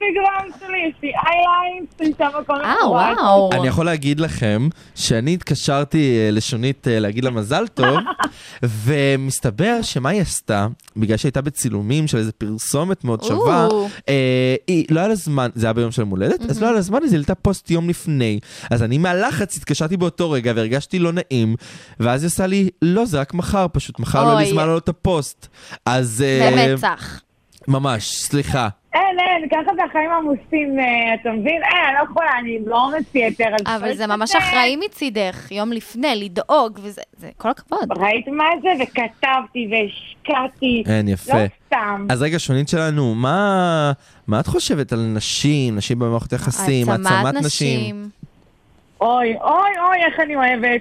לאינסטגרם שלי, יש לי אייליינס, שם הכל אה. וואו. אני יכול להגיד לכם שאני התקשרתי אה, לשונית אה, להגיד לה מזל טוב, ומסתבר שמה היא עשתה, בגלל שהייתה בצילומים של איזה פרסומת מאוד שווה, או. אה, היא לא היה לה זמן, זה היה ביום של יום הולדת, אז לא היה לה זמן, אז היא העלתה פוסט יום לפני. אז אני מהלחץ התקשרתי באותו רגע והרגשתי לא נעים, ואז היא עושה לי, לא, זה רק מחר, פשוט מחר לא יהיה לי אוי. זמן לעלות את הפוסט. אז... אה, במצח. ממש, סליחה. אין, אין, ככה זה החיים עמוסים, אה, אתה מבין? אין, אני לא יכולה, אני בעומס יתר. אז אבל צריך זה ממש אחראי מצידך, יום לפני, לדאוג, וזה, זה כל הכבוד. ראית מה זה? וכתבתי והשקעתי. אין, יפה. לא סתם. אז רגע, שונית שלנו, מה, מה את חושבת על נשים, נשים במערכות יחסים, העצמת נשים? אוי, אוי, אוי, איך אני אוהבת.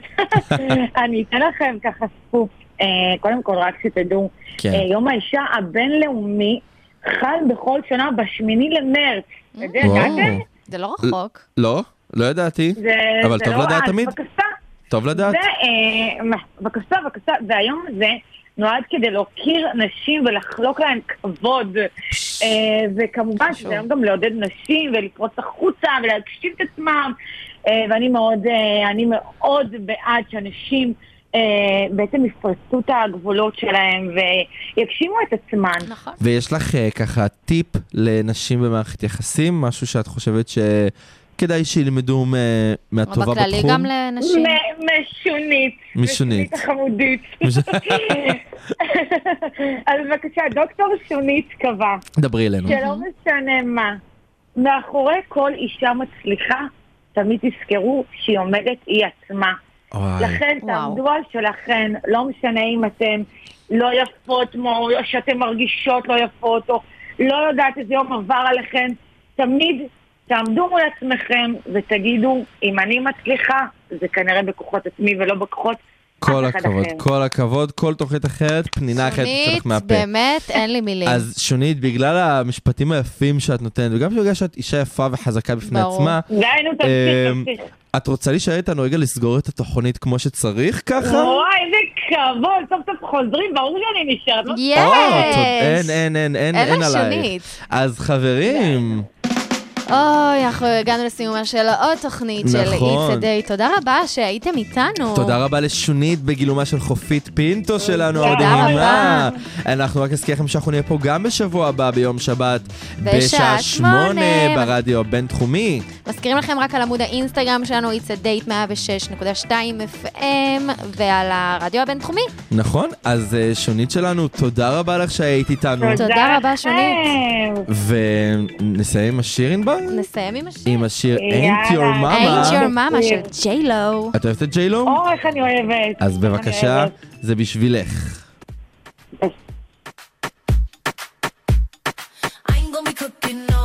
אני אתן לכם ככה סקופ. אה, קודם כל, רק שתדעו, כן. אה, יום האישה הבינלאומי חל בכל שנה בשמיני למרץ. אתה יודע, וואו. ידעתם? זה לא רחוק. לא, לא ידעתי. אבל זה טוב לא לדעת תמיד. בבקשה. טוב לדעת. אה, בבקשה, בבקשה, והיום הזה נועד כדי להוקיר נשים ולחלוק להן כבוד. אה, וכמובן שזה היום גם לעודד נשים ולפרוץ החוצה ולהגשים את עצמם. אה, ואני מאוד, אה, אני מאוד בעד שאנשים אה, בעצם יפרצו את הגבולות שלהם ויגשימו את עצמן. נכון. ויש לך אה, ככה טיפ לנשים במערכת יחסים? משהו שאת חושבת שכדאי שילמדו מ- מהטובה בתחום? בכללי גם לנשים. מ- משונית. משונית. החמודית. אז בבקשה, דוקטור שונית קבע דברי אלינו. שלא משנה מה, מאחורי כל אישה מצליחה, תמיד תזכרו שהיא עומדת היא עצמה. וואי. לכן וואו. תעמדו על שלכן, לא משנה אם אתן לא יפות, מו- או שאתן מרגישות לא יפות, או לא יודעת איזה יום עבר עליכן, תמיד תעמדו מול עצמכם ותגידו, אם אני מצליחה, זה כנראה בכוחות עצמי ולא בכוחות כל הכבוד, אחר. כל הכבוד, כל תוכנית אחרת, פנינה אחרת שונית, לך מהפה. באמת, אין לי מילים. אז שונית, בגלל המשפטים היפים שאת נותנת, וגם בגלל שאת אישה יפה וחזקה בפני ברור. עצמה, די, נו, תמשיך, אמ, תמשיך. את רוצה להישאר איתנו רגע לסגור את התוכנית כמו שצריך ככה? וואי, איזה כבוד, סוף סוף חוזרים, ברור שאני נשארת. או, תוד- אין, יש! אין, אין, אין, אין אין עלייך. שונית. אז חברים, אוי, אנחנו הגענו לסיומה של עוד תוכנית של נכון. It's a Day. תודה רבה שהייתם איתנו. תודה רבה לשונית בגילומה של חופית פינטו שלנו, תודה המדהימה. אנחנו רק נזכיר לכם שאנחנו נהיה פה גם בשבוע הבא ביום שבת, בשעה שמונה. ברדיו הבינתחומי. מזכירים לכם רק על עמוד האינסטגרם שלנו, It's a Date 106.2 FM, ועל הרדיו הבינתחומי. נכון? אז אה, שונית שלנו, תודה רבה לך שהיית איתנו. תודה רבה, שונית. ונסיים עם השיר ענבר? נסיים עם השיר. עם השיר. Ain't Your Ain't Your Mama. Mama של ג'יילו. את אוהבת את ג'יילו? או, איך אני אוהבת. אז בבקשה. זה בשבילך. Cooking